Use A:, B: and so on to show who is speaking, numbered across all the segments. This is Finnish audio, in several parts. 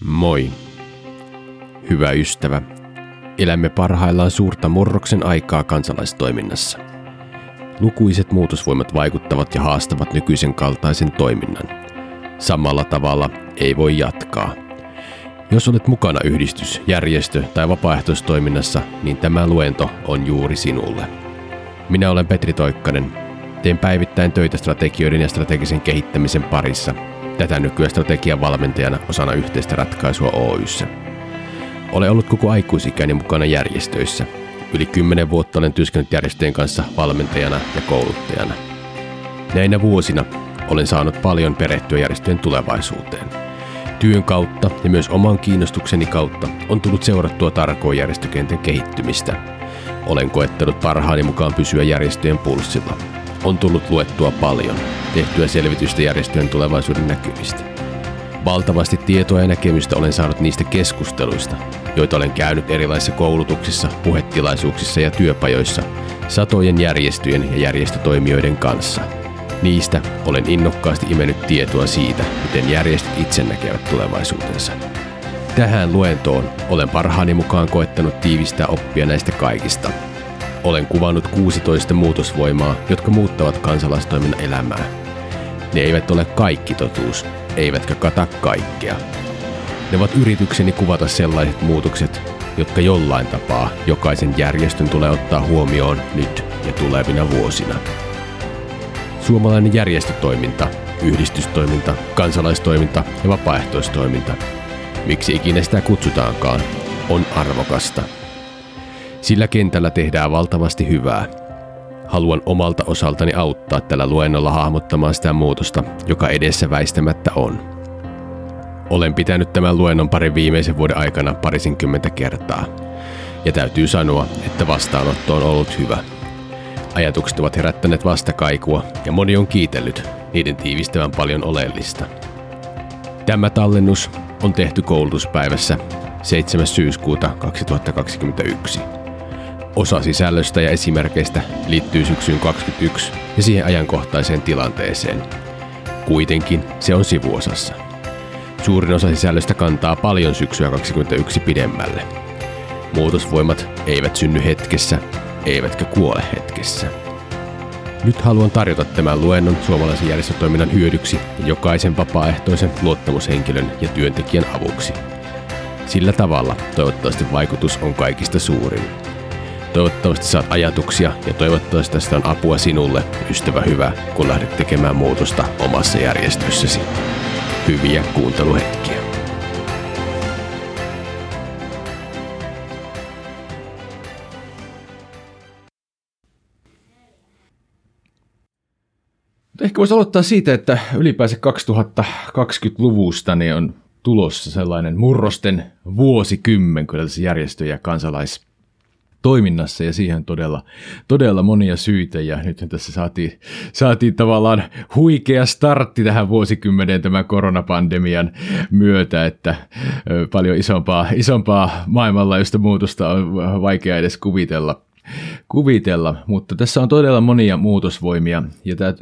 A: Moi. Hyvä ystävä. Elämme parhaillaan suurta murroksen aikaa kansalaistoiminnassa. Lukuiset muutosvoimat vaikuttavat ja haastavat nykyisen kaltaisen toiminnan. Samalla tavalla ei voi jatkaa. Jos olet mukana yhdistys, järjestö tai vapaaehtoistoiminnassa, niin tämä luento on juuri sinulle. Minä olen Petri Toikkanen. Teen päivittäin töitä strategioiden ja strategisen kehittämisen parissa – tätä nykyään strategian valmentajana osana yhteistä ratkaisua Oyssä. Olen ollut koko aikuisikäni mukana järjestöissä. Yli kymmenen vuotta olen työskennellyt järjestöjen kanssa valmentajana ja kouluttajana. Näinä vuosina olen saanut paljon perehtyä järjestöjen tulevaisuuteen. Työn kautta ja myös oman kiinnostukseni kautta on tullut seurattua tarkoin järjestökentän kehittymistä. Olen koettanut parhaani mukaan pysyä järjestöjen pulssilla – on tullut luettua paljon, tehtyä selvitystä järjestöjen tulevaisuuden näkymistä. Valtavasti tietoa ja näkemystä olen saanut niistä keskusteluista, joita olen käynyt erilaisissa koulutuksissa, puhetilaisuuksissa ja työpajoissa satojen järjestöjen ja järjestötoimijoiden kanssa. Niistä olen innokkaasti imennyt tietoa siitä, miten järjestöt itse näkevät tulevaisuutensa. Tähän luentoon olen parhaani mukaan koettanut tiivistää oppia näistä kaikista olen kuvannut 16 muutosvoimaa, jotka muuttavat kansalaistoiminnan elämää. Ne eivät ole kaikki totuus, eivätkä kata kaikkea. Ne ovat yritykseni kuvata sellaiset muutokset, jotka jollain tapaa jokaisen järjestön tulee ottaa huomioon nyt ja tulevina vuosina. Suomalainen järjestötoiminta, yhdistystoiminta, kansalaistoiminta ja vapaaehtoistoiminta, miksi ikinä sitä kutsutaankaan, on arvokasta – sillä kentällä tehdään valtavasti hyvää. Haluan omalta osaltani auttaa tällä luennolla hahmottamaan sitä muutosta, joka edessä väistämättä on. Olen pitänyt tämän luennon parin viimeisen vuoden aikana parisenkymmentä kertaa. Ja täytyy sanoa, että vastaanotto on ollut hyvä. Ajatukset ovat herättäneet vastakaikua ja moni on kiitellyt niiden tiivistävän paljon oleellista. Tämä tallennus on tehty koulutuspäivässä 7. syyskuuta 2021. Osa sisällöstä ja esimerkkeistä liittyy syksyyn 2021 ja siihen ajankohtaiseen tilanteeseen. Kuitenkin se on sivuosassa. Suurin osa sisällöstä kantaa paljon syksyä 2021 pidemmälle. Muutosvoimat eivät synny hetkessä, eivätkä kuole hetkessä. Nyt haluan tarjota tämän luennon suomalaisen järjestötoiminnan hyödyksi jokaisen vapaaehtoisen luottamushenkilön ja työntekijän avuksi. Sillä tavalla toivottavasti vaikutus on kaikista suurin. Toivottavasti saat ajatuksia ja toivottavasti tästä on apua sinulle, ystävä hyvä, kun lähdet tekemään muutosta omassa järjestössäsi. Hyviä kuunteluhetkiä.
B: Ehkä voisi aloittaa siitä, että ylipäänsä 2020-luvusta niin on tulossa sellainen murrosten vuosikymmen, kyllä tässä järjestö- ja kansalais- toiminnassa ja siihen todella, todella monia syitä. Ja nyt tässä saatiin, saatiin tavallaan huikea startti tähän vuosikymmeneen tämän koronapandemian myötä, että paljon isompaa, isompaa maailmanlaajuista muutosta on vaikea edes kuvitella kuvitella, mutta tässä on todella monia muutosvoimia ja tämä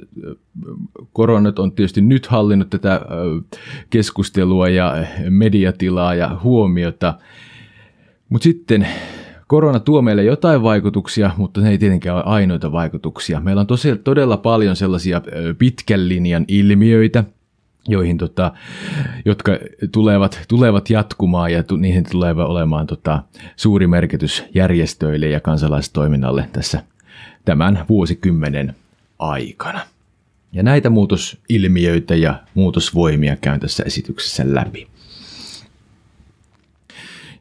B: koronat on tietysti nyt hallinnut tätä keskustelua ja mediatilaa ja huomiota, mutta sitten Korona tuo meille jotain vaikutuksia, mutta ne ei tietenkään ole ainoita vaikutuksia. Meillä on tosi, todella paljon sellaisia pitkän linjan ilmiöitä, joihin tota, jotka tulevat, tulevat jatkumaan ja tu, niihin tulee olemaan tota, suuri merkitys järjestöille ja kansalaistoiminnalle tässä tämän vuosikymmenen aikana. Ja näitä muutosilmiöitä ja muutosvoimia käyn tässä esityksessä läpi.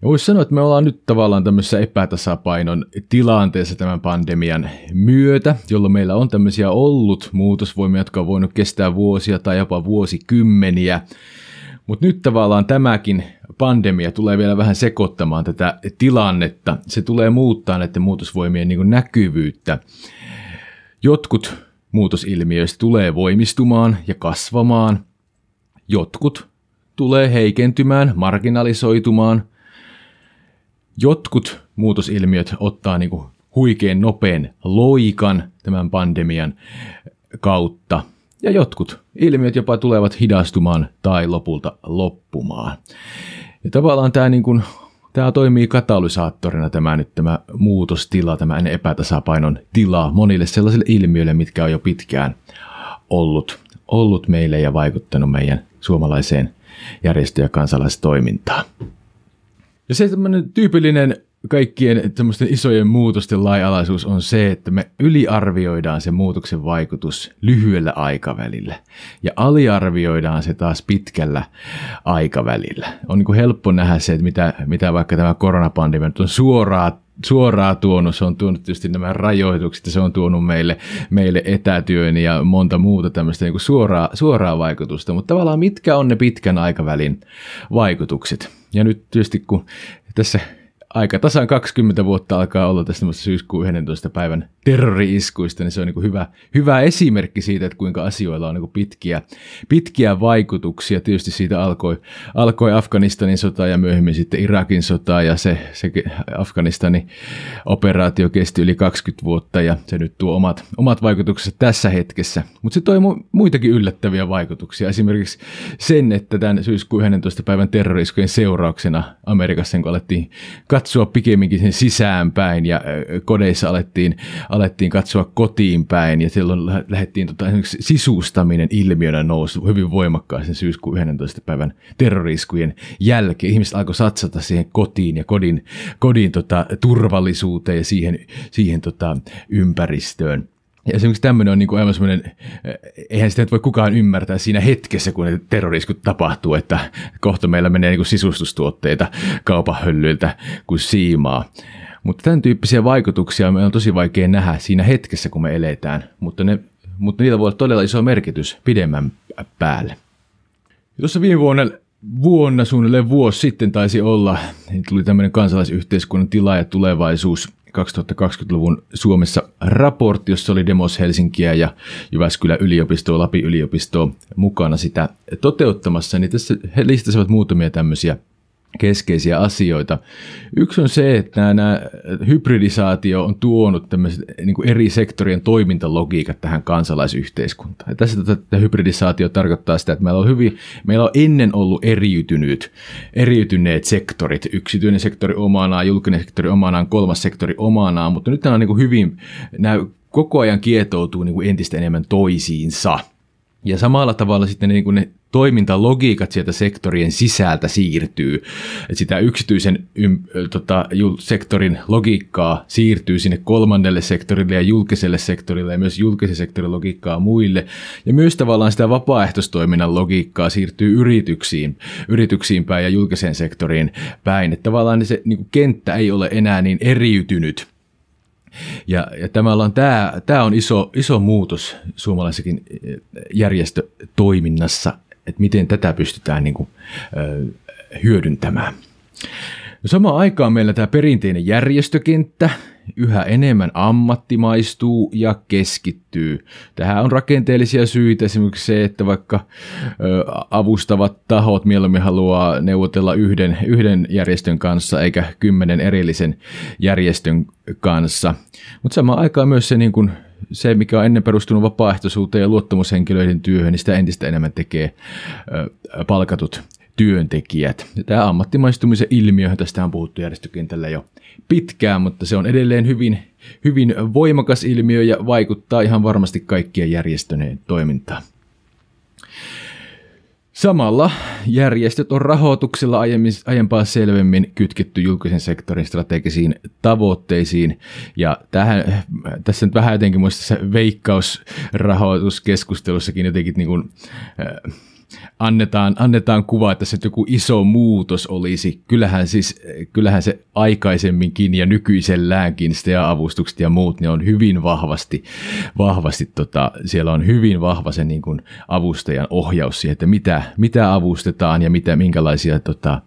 B: Ja voisi sanoa, että me ollaan nyt tavallaan tämmöisessä epätasapainon tilanteessa tämän pandemian myötä, jolloin meillä on tämmöisiä ollut muutosvoimia, jotka on voinut kestää vuosia tai jopa vuosikymmeniä. Mutta nyt tavallaan tämäkin pandemia tulee vielä vähän sekoittamaan tätä tilannetta. Se tulee muuttaa näiden muutosvoimien niin näkyvyyttä. Jotkut muutosilmiöistä tulee voimistumaan ja kasvamaan. Jotkut tulee heikentymään, marginalisoitumaan – jotkut muutosilmiöt ottaa niin kuin huikean nopean loikan tämän pandemian kautta ja jotkut ilmiöt jopa tulevat hidastumaan tai lopulta loppumaan. Ja tavallaan tämä, niin kuin, tämä toimii katalysaattorina tämä nyt tämä muutostila, tämä epätasapainon tila monille sellaisille ilmiöille, mitkä on jo pitkään ollut, ollut meille ja vaikuttanut meidän suomalaiseen järjestö- ja kansalaistoimintaan. Ja se tämmöinen tyypillinen kaikkien isojen muutosten laajalaisuus on se, että me yliarvioidaan se muutoksen vaikutus lyhyellä aikavälillä ja aliarvioidaan se taas pitkällä aikavälillä. On niin kuin helppo nähdä se, että mitä, mitä vaikka tämä koronapandemia on suoraan suoraan tuonut. Se on tuonut tietysti nämä rajoitukset ja se on tuonut meille, meille etätyön ja monta muuta tämmöistä niin kuin suoraa, suoraa vaikutusta. Mutta tavallaan mitkä on ne pitkän aikavälin vaikutukset? Ja nyt tietysti kun tässä aika tasan 20 vuotta alkaa olla tästä syyskuun 11. päivän terrori-iskuista, niin se on niin hyvä, hyvä esimerkki siitä, että kuinka asioilla on niin kuin pitkiä, pitkiä vaikutuksia. Tietysti siitä alkoi, alkoi Afganistanin sota ja myöhemmin sitten Irakin sota ja se, se Afganistanin operaatio kesti yli 20 vuotta ja se nyt tuo omat, omat vaikutukset tässä hetkessä. Mutta se toi muitakin yllättäviä vaikutuksia. Esimerkiksi sen, että tämän syyskuun 11. päivän terroriskujen seurauksena Amerikassa, kun alettiin katsoa pikemminkin sen sisäänpäin ja kodeissa alettiin, alettiin katsoa kotiin päin ja silloin lähdettiin tota, esimerkiksi sisustaminen ilmiönä nousi hyvin voimakkaasti syyskuun 11. päivän terroriskujen jälkeen. Ihmiset alkoi satsata siihen kotiin ja kodin, kodin tota, turvallisuuteen ja siihen, siihen tota, ympäristöön. Ja esimerkiksi tämmöinen on niin kuin aivan semmoinen, eh, eihän sitä voi kukaan ymmärtää siinä hetkessä, kun ne tapahtuu, että kohta meillä menee niin kuin sisustustuotteita kaupahöllyiltä kuin siimaa. Mutta tämän tyyppisiä vaikutuksia me on tosi vaikea nähdä siinä hetkessä, kun me eletään, mutta, ne, mutta niillä voi olla todella iso merkitys pidemmän päälle. Ja tuossa viime vuonna, vuonna suunnilleen vuosi sitten taisi olla, niin tuli tämmöinen kansalaisyhteiskunnan tila ja tulevaisuus 2020-luvun Suomessa raportti, jossa oli Demos Helsinkiä ja Jyväskylän yliopistoa, Lapin yliopistoa mukana sitä toteuttamassa, niin tässä he listasivat muutamia tämmöisiä keskeisiä asioita. Yksi on se, että nämä hybridisaatio on tuonut niin kuin eri sektorien toimintalogiikat tähän kansalaisyhteiskuntaan. Ja tässä tätä hybridisaatio tarkoittaa sitä, että meillä on, hyvin, meillä on ennen ollut eriytynyt, eriytyneet sektorit, yksityinen sektori omanaan, julkinen sektori omanaan, kolmas sektori omanaan, mutta nyt nämä on niin kuin hyvin, nämä koko ajan kietoutuu niin kuin entistä enemmän toisiinsa – ja samalla tavalla sitten ne, niin kuin ne toimintalogiikat sieltä sektorien sisältä siirtyy. että sitä yksityisen ym, tota, sektorin logiikkaa siirtyy sinne kolmannelle sektorille ja julkiselle sektorille ja myös julkisen sektorin logiikkaa muille. Ja myös tavallaan sitä vapaaehtoistoiminnan logiikkaa siirtyy yrityksiin, yrityksiin päin ja julkiseen sektoriin päin. Että tavallaan se niin kuin kenttä ei ole enää niin eriytynyt ja, ja tämä, on, tämä, tämä on iso, iso muutos suomalaisessakin eh, järjestötoiminnassa, että miten tätä pystytään niin kuin, hyödyntämään. No samaan aikaan meillä tämä perinteinen järjestökenttä yhä enemmän ammattimaistuu ja keskittyy. Tähän on rakenteellisia syitä, esimerkiksi se, että vaikka avustavat tahot mieluummin haluaa neuvotella yhden, yhden järjestön kanssa eikä kymmenen erillisen järjestön kanssa. Mutta samaan aikaan myös se, niin kun, se, mikä on ennen perustunut vapaaehtoisuuteen ja luottamushenkilöiden työhön, niin sitä entistä enemmän tekee palkatut työntekijät. Ja tämä ammattimaistumisen ilmiö, tästä on puhuttu järjestökentällä jo pitkään, mutta se on edelleen hyvin, hyvin voimakas ilmiö ja vaikuttaa ihan varmasti kaikkien järjestöneen toimintaan. Samalla järjestöt on rahoituksella aiemmin, aiempaa selvemmin kytketty julkisen sektorin strategisiin tavoitteisiin. Ja tähän, tässä nyt vähän jotenkin muista se veikkausrahoituskeskustelussakin jotenkin niin kuin, äh, annetaan, annetaan kuva, että se joku iso muutos olisi. Kyllähän, siis, kyllähän se aikaisemminkin ja nykyiselläänkin STEA-avustukset ja muut, ne on hyvin vahvasti, vahvasti tota, siellä on hyvin vahva se niin kuin avustajan ohjaus siihen, että mitä, mitä avustetaan ja mitä, minkälaisia tota,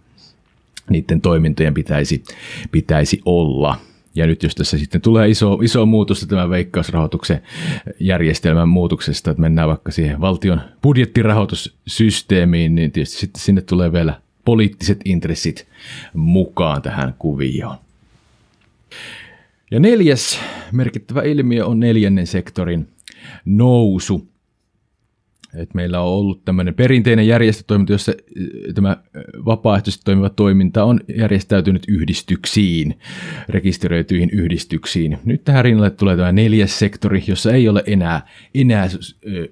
B: niiden toimintojen pitäisi, pitäisi olla. Ja nyt jos tässä sitten tulee iso, iso muutos tämän veikkausrahoituksen järjestelmän muutoksesta, että mennään vaikka siihen valtion budjettirahoitussysteemiin, niin tietysti sitten sinne tulee vielä poliittiset intressit mukaan tähän kuvioon. Ja neljäs merkittävä ilmiö on neljännen sektorin nousu. Et meillä on ollut tämmöinen perinteinen järjestötoiminta, jossa tämä vapaaehtoisesti toimiva toiminta on järjestäytynyt yhdistyksiin, rekisteröityihin yhdistyksiin. Nyt tähän rinnalle tulee tämä neljäs sektori, jossa ei ole enää, enää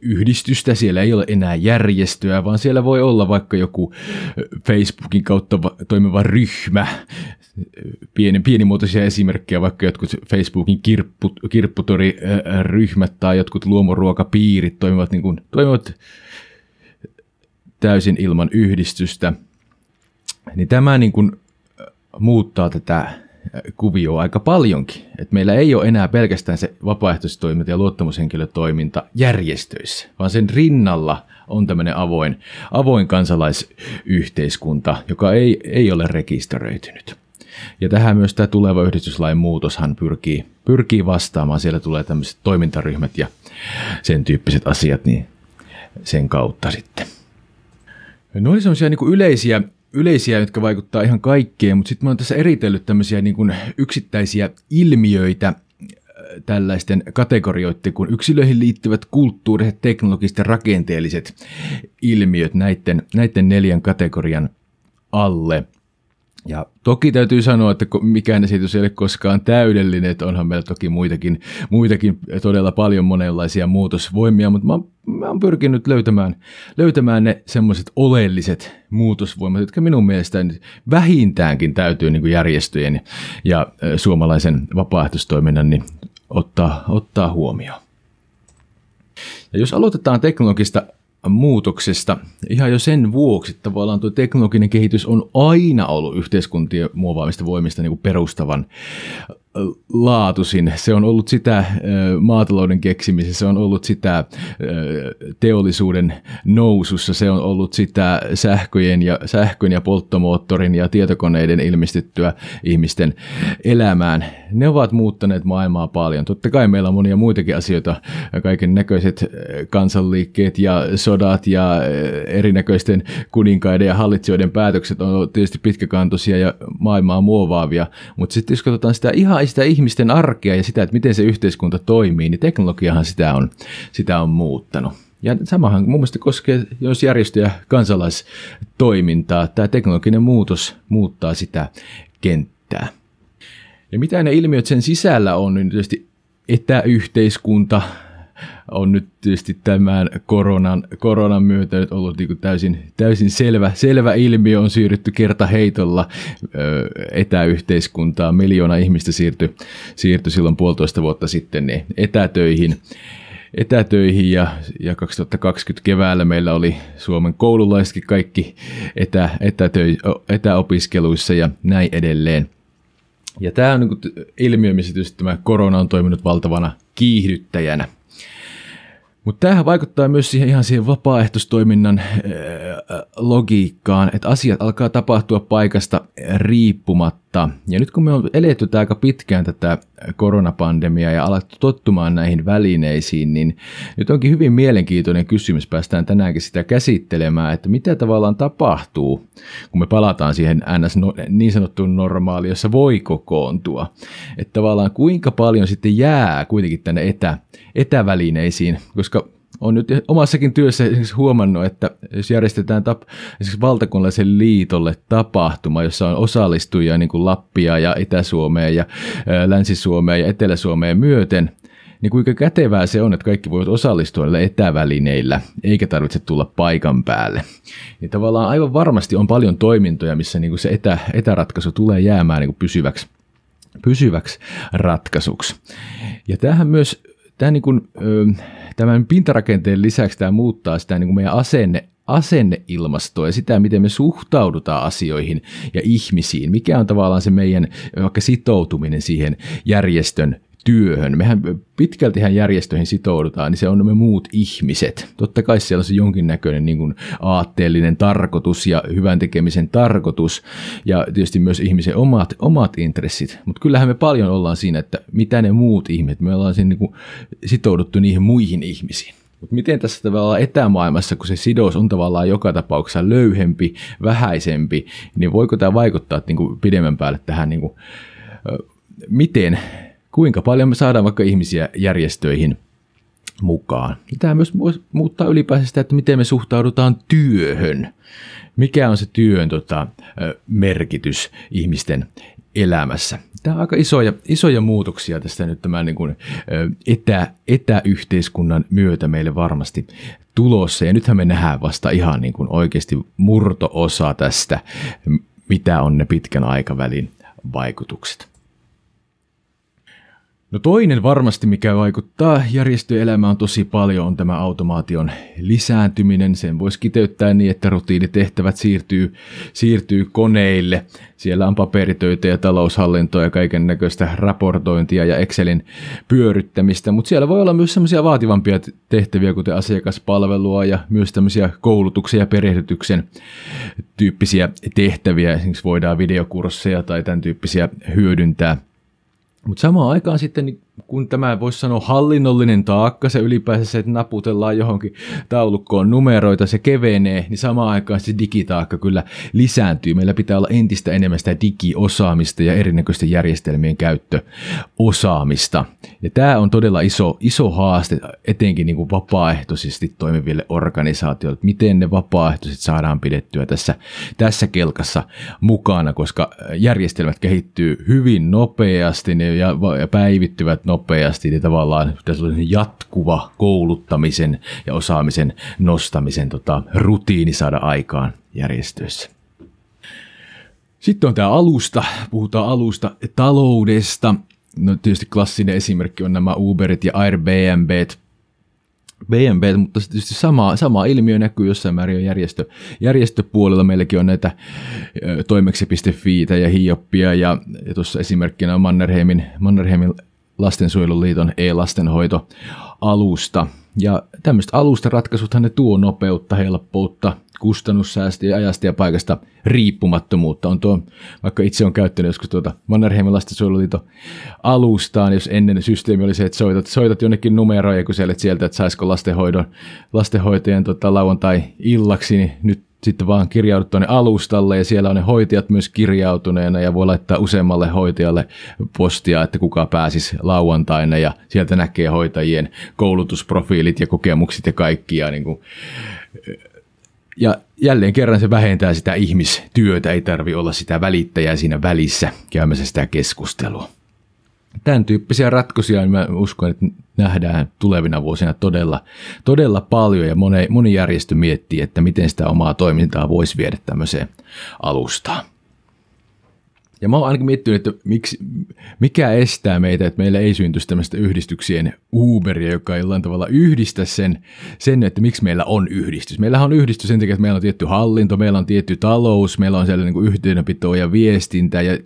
B: yhdistystä, siellä ei ole enää järjestöä, vaan siellä voi olla vaikka joku Facebookin kautta toimiva ryhmä, pieni, pienimuotoisia esimerkkejä, vaikka jotkut Facebookin kirppu, kirpputori-ryhmät tai jotkut luomuruokapiirit toimivat, niin kuin, toimivat täysin ilman yhdistystä, niin tämä niin kuin muuttaa tätä kuvioa aika paljonkin. Et meillä ei ole enää pelkästään se vapaaehtoistoiminta ja luottamushenkilötoiminta järjestöissä, vaan sen rinnalla on tämmöinen avoin, avoin kansalaisyhteiskunta, joka ei, ei ole rekisteröitynyt. Ja tähän myös tämä tuleva yhdistyslain muutoshan pyrkii, pyrkii vastaamaan. Siellä tulee tämmöiset toimintaryhmät ja sen tyyppiset asiat niin sen kautta sitten. No oli semmoisia niin yleisiä, yleisiä, jotka vaikuttaa ihan kaikkeen, mutta sitten mä oon tässä eritellyt tämmöisiä niin kuin yksittäisiä ilmiöitä äh, tällaisten kategorioiden kuin yksilöihin liittyvät kulttuuriset, teknologiset ja rakenteelliset ilmiöt näiden, näiden neljän kategorian alle – ja toki täytyy sanoa, että mikään esitys ei ole koskaan täydellinen, että onhan meillä toki muitakin, muitakin todella paljon monenlaisia muutosvoimia, mutta mä, mä oon pyrkinyt löytämään, löytämään ne semmoiset oleelliset muutosvoimat, jotka minun mielestäni vähintäänkin täytyy niin kuin järjestöjen ja suomalaisen vapaaehtoistoiminnan niin ottaa, ottaa huomioon. Ja jos aloitetaan teknologista muutoksesta. Ihan jo sen vuoksi, että tavallaan tuo teknologinen kehitys on aina ollut yhteiskuntien muovaamista voimista niin kuin perustavan laatusin. Se on ollut sitä maatalouden keksimisessä, se on ollut sitä teollisuuden nousussa, se on ollut sitä sähköjen ja, sähkön ja polttomoottorin ja tietokoneiden ilmestyttyä ihmisten elämään. Ne ovat muuttaneet maailmaa paljon. Totta kai meillä on monia muitakin asioita, kaiken näköiset kansanliikkeet ja sodat ja erinäköisten kuninkaiden ja hallitsijoiden päätökset on tietysti pitkäkantoisia ja maailmaa muovaavia, mutta sitten jos katsotaan sitä ihan sitä ihmisten arkea ja sitä, että miten se yhteiskunta toimii, niin teknologiahan sitä on, sitä on muuttanut. Ja samahan mun mielestä koskee myös järjestö- ja kansalaistoimintaa. Tämä teknologinen muutos muuttaa sitä kenttää. Ja mitä ne ilmiöt sen sisällä on, niin tietysti etäyhteiskunta, on nyt tietysti tämän koronan, koronan myötä nyt ollut niin täysin, täysin selvä, selvä ilmiö. On siirrytty kerta heitolla etäyhteiskuntaan. Miljoona ihmistä siirtyi, siirtyi silloin puolitoista vuotta sitten niin etätöihin etätöihin ja, ja 2020 keväällä meillä oli Suomen koululaisetkin kaikki etä, etätö, etäopiskeluissa ja näin edelleen. Ja tämä on niin ilmiö, missä tämä korona on toiminut valtavana kiihdyttäjänä – mutta tämähän vaikuttaa myös siihen ihan siihen vapaaehtoistoiminnan äh, logiikkaan, että asiat alkaa tapahtua paikasta riippumatta. Ja nyt kun me on eletty aika pitkään tätä koronapandemiaa ja alettu tottumaan näihin välineisiin, niin nyt onkin hyvin mielenkiintoinen kysymys. Päästään tänäänkin sitä käsittelemään, että mitä tavallaan tapahtuu, kun me palataan siihen NS niin sanottuun normaaliin, jossa voi kokoontua. Että tavallaan kuinka paljon sitten jää kuitenkin tänne etä, etävälineisiin, koska on nyt omassakin työssä huomannut, että jos järjestetään tap, valtakunnallisen liitolle tapahtuma, jossa on osallistujia niin kuin Lappia ja Itä-Suomea ja Länsi-Suomea ja Etelä-Suomea myöten, niin kuinka kätevää se on, että kaikki voivat osallistua näillä etävälineillä, eikä tarvitse tulla paikan päälle. Niin tavallaan aivan varmasti on paljon toimintoja, missä niin kuin se etä, etäratkaisu tulee jäämään niin kuin pysyväksi, pysyväksi ratkaisuksi. Ja tämähän myös tämä niin kuin, tämän pintarakenteen lisäksi tämä muuttaa sitä niin kuin meidän asenne, asenneilmastoa ja sitä, miten me suhtaudutaan asioihin ja ihmisiin. Mikä on tavallaan se meidän vaikka sitoutuminen siihen järjestön työhön. Mehän pitkältihän järjestöihin sitoudutaan, niin se on me muut ihmiset. Totta kai siellä on se jonkinnäköinen niin kuin aatteellinen tarkoitus ja hyvän tekemisen tarkoitus ja tietysti myös ihmisen omat, omat intressit. Mutta kyllähän me paljon ollaan siinä, että mitä ne muut ihmiset, me ollaan siinä niin kuin sitouduttu niihin muihin ihmisiin. Mutta miten tässä tavallaan etämaailmassa, kun se sidos on tavallaan joka tapauksessa löyhempi, vähäisempi, niin voiko tämä vaikuttaa niin kuin pidemmän päälle tähän, niin kuin, miten kuinka paljon me saadaan vaikka ihmisiä järjestöihin mukaan. Tämä myös muuttaa ylipäänsä sitä, että miten me suhtaudutaan työhön. Mikä on se työn tota, merkitys ihmisten elämässä. Tämä on aika isoja, isoja muutoksia tästä nyt tämän niin kuin, etä, etäyhteiskunnan myötä meille varmasti tulossa. Ja nythän me nähdään vasta ihan niin kuin oikeasti murto-osa tästä, mitä on ne pitkän aikavälin vaikutukset. No toinen varmasti, mikä vaikuttaa järjestöelämään tosi paljon, on tämä automaation lisääntyminen. Sen voisi kiteyttää niin, että rutiinitehtävät siirtyy, siirtyy koneille. Siellä on paperitöitä ja taloushallintoa ja kaiken näköistä raportointia ja Excelin pyöryttämistä, mutta siellä voi olla myös semmoisia vaativampia tehtäviä, kuten asiakaspalvelua ja myös tämmöisiä koulutuksen ja perehdytyksen tyyppisiä tehtäviä. Esimerkiksi voidaan videokursseja tai tämän tyyppisiä hyödyntää – mutta samaan aikaan sitten niin kun tämä voisi sanoa hallinnollinen taakka, se ylipäänsä se, että naputellaan johonkin taulukkoon numeroita, se kevenee, niin samaan aikaan se digitaakka kyllä lisääntyy. Meillä pitää olla entistä enemmän sitä digiosaamista ja erinäköisten järjestelmien käyttöosaamista. Ja tämä on todella iso, iso haaste etenkin niin kuin vapaaehtoisesti toimiville organisaatioille, että miten ne vapaaehtoiset saadaan pidettyä tässä, tässä kelkassa mukana, koska järjestelmät kehittyy hyvin nopeasti ja päivittyvät nopeasti, niin tavallaan pitäisi olla jatkuva kouluttamisen ja osaamisen nostamisen tota, rutiini saada aikaan järjestöissä. Sitten on tämä alusta, puhutaan alusta taloudesta. No tietysti klassinen esimerkki on nämä Uberit ja Airbnb. BNB, mutta tietysti sama, sama ilmiö näkyy jossain määrin järjestö, järjestöpuolella. Meilläkin on näitä toimeksi.fi ja Hioppia ja, ja tuossa esimerkkinä on Mannerheimin, Mannerheimin Lastensuojeluliiton e-lastenhoito-alusta. Ja tämmöiset alustaratkaisuthan ne tuo nopeutta, helppoutta, kustannussäästöjä, ajasta ja paikasta riippumattomuutta. On tuo, vaikka itse on käyttänyt joskus tuota Mannerheimin lastensuojeluliiton alustaan, jos ennen systeemi oli se, että soitat, soitat jonnekin numeroja ja kyselet sieltä, että saisiko lastenhoidon, lastenhoitajan tota, lauantai-illaksi, niin nyt sitten vaan kirjaudut tuonne alustalle ja siellä on ne hoitajat myös kirjautuneena ja voi laittaa useammalle hoitajalle postia, että kuka pääsisi lauantaina ja sieltä näkee hoitajien koulutusprofiilit ja kokemukset ja kaikkia. Niin kuin. Ja jälleen kerran se vähentää sitä ihmistyötä, ei tarvi olla sitä välittäjää siinä välissä käymässä sitä keskustelua tämän tyyppisiä ratkaisuja niin mä uskon, että nähdään tulevina vuosina todella, todella paljon ja moni, moni järjestö miettii, että miten sitä omaa toimintaa voisi viedä tämmöiseen alustaan. Ja mä oon ainakin miettinyt, että miksi, mikä estää meitä, että meillä ei syntyisi tämmöistä yhdistyksien Uberia, joka jollain tavalla yhdistä sen, sen, että miksi meillä on yhdistys. Meillähän on yhdistys sen takia, että meillä on tietty hallinto, meillä on tietty talous, meillä on siellä niin yhteydenpito ja viestintä ja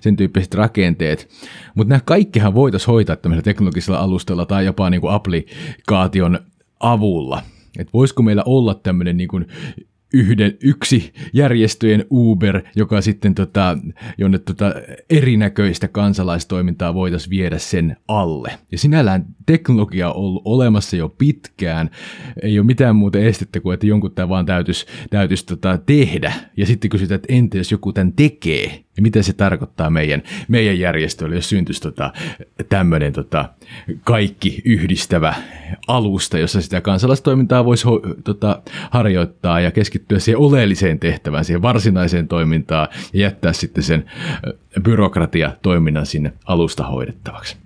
B: sen tyyppiset rakenteet. Mutta nämä kaikkihan voitaisiin hoitaa tämmöisellä teknologisella alustalla tai jopa niin kuin applikaation avulla. Että voisiko meillä olla tämmöinen niin kuin yhden, yksi järjestöjen Uber, joka sitten tota, jonne tota erinäköistä kansalaistoimintaa voitaisiin viedä sen alle. Ja sinällään teknologia on ollut olemassa jo pitkään, ei ole mitään muuta estettä kuin, että jonkun tämä vaan täytyisi, täytyisi tota tehdä. Ja sitten kysytään, että entä jos joku tämän tekee, mitä se tarkoittaa meidän, meidän järjestölle, jos syntyisi tota, tämmöinen tota, kaikki yhdistävä alusta, jossa sitä kansalaistoimintaa voisi ho, tota, harjoittaa ja keskittyä siihen oleelliseen tehtävään, siihen varsinaiseen toimintaan ja jättää sitten sen byrokratiatoiminnan sinne alusta hoidettavaksi.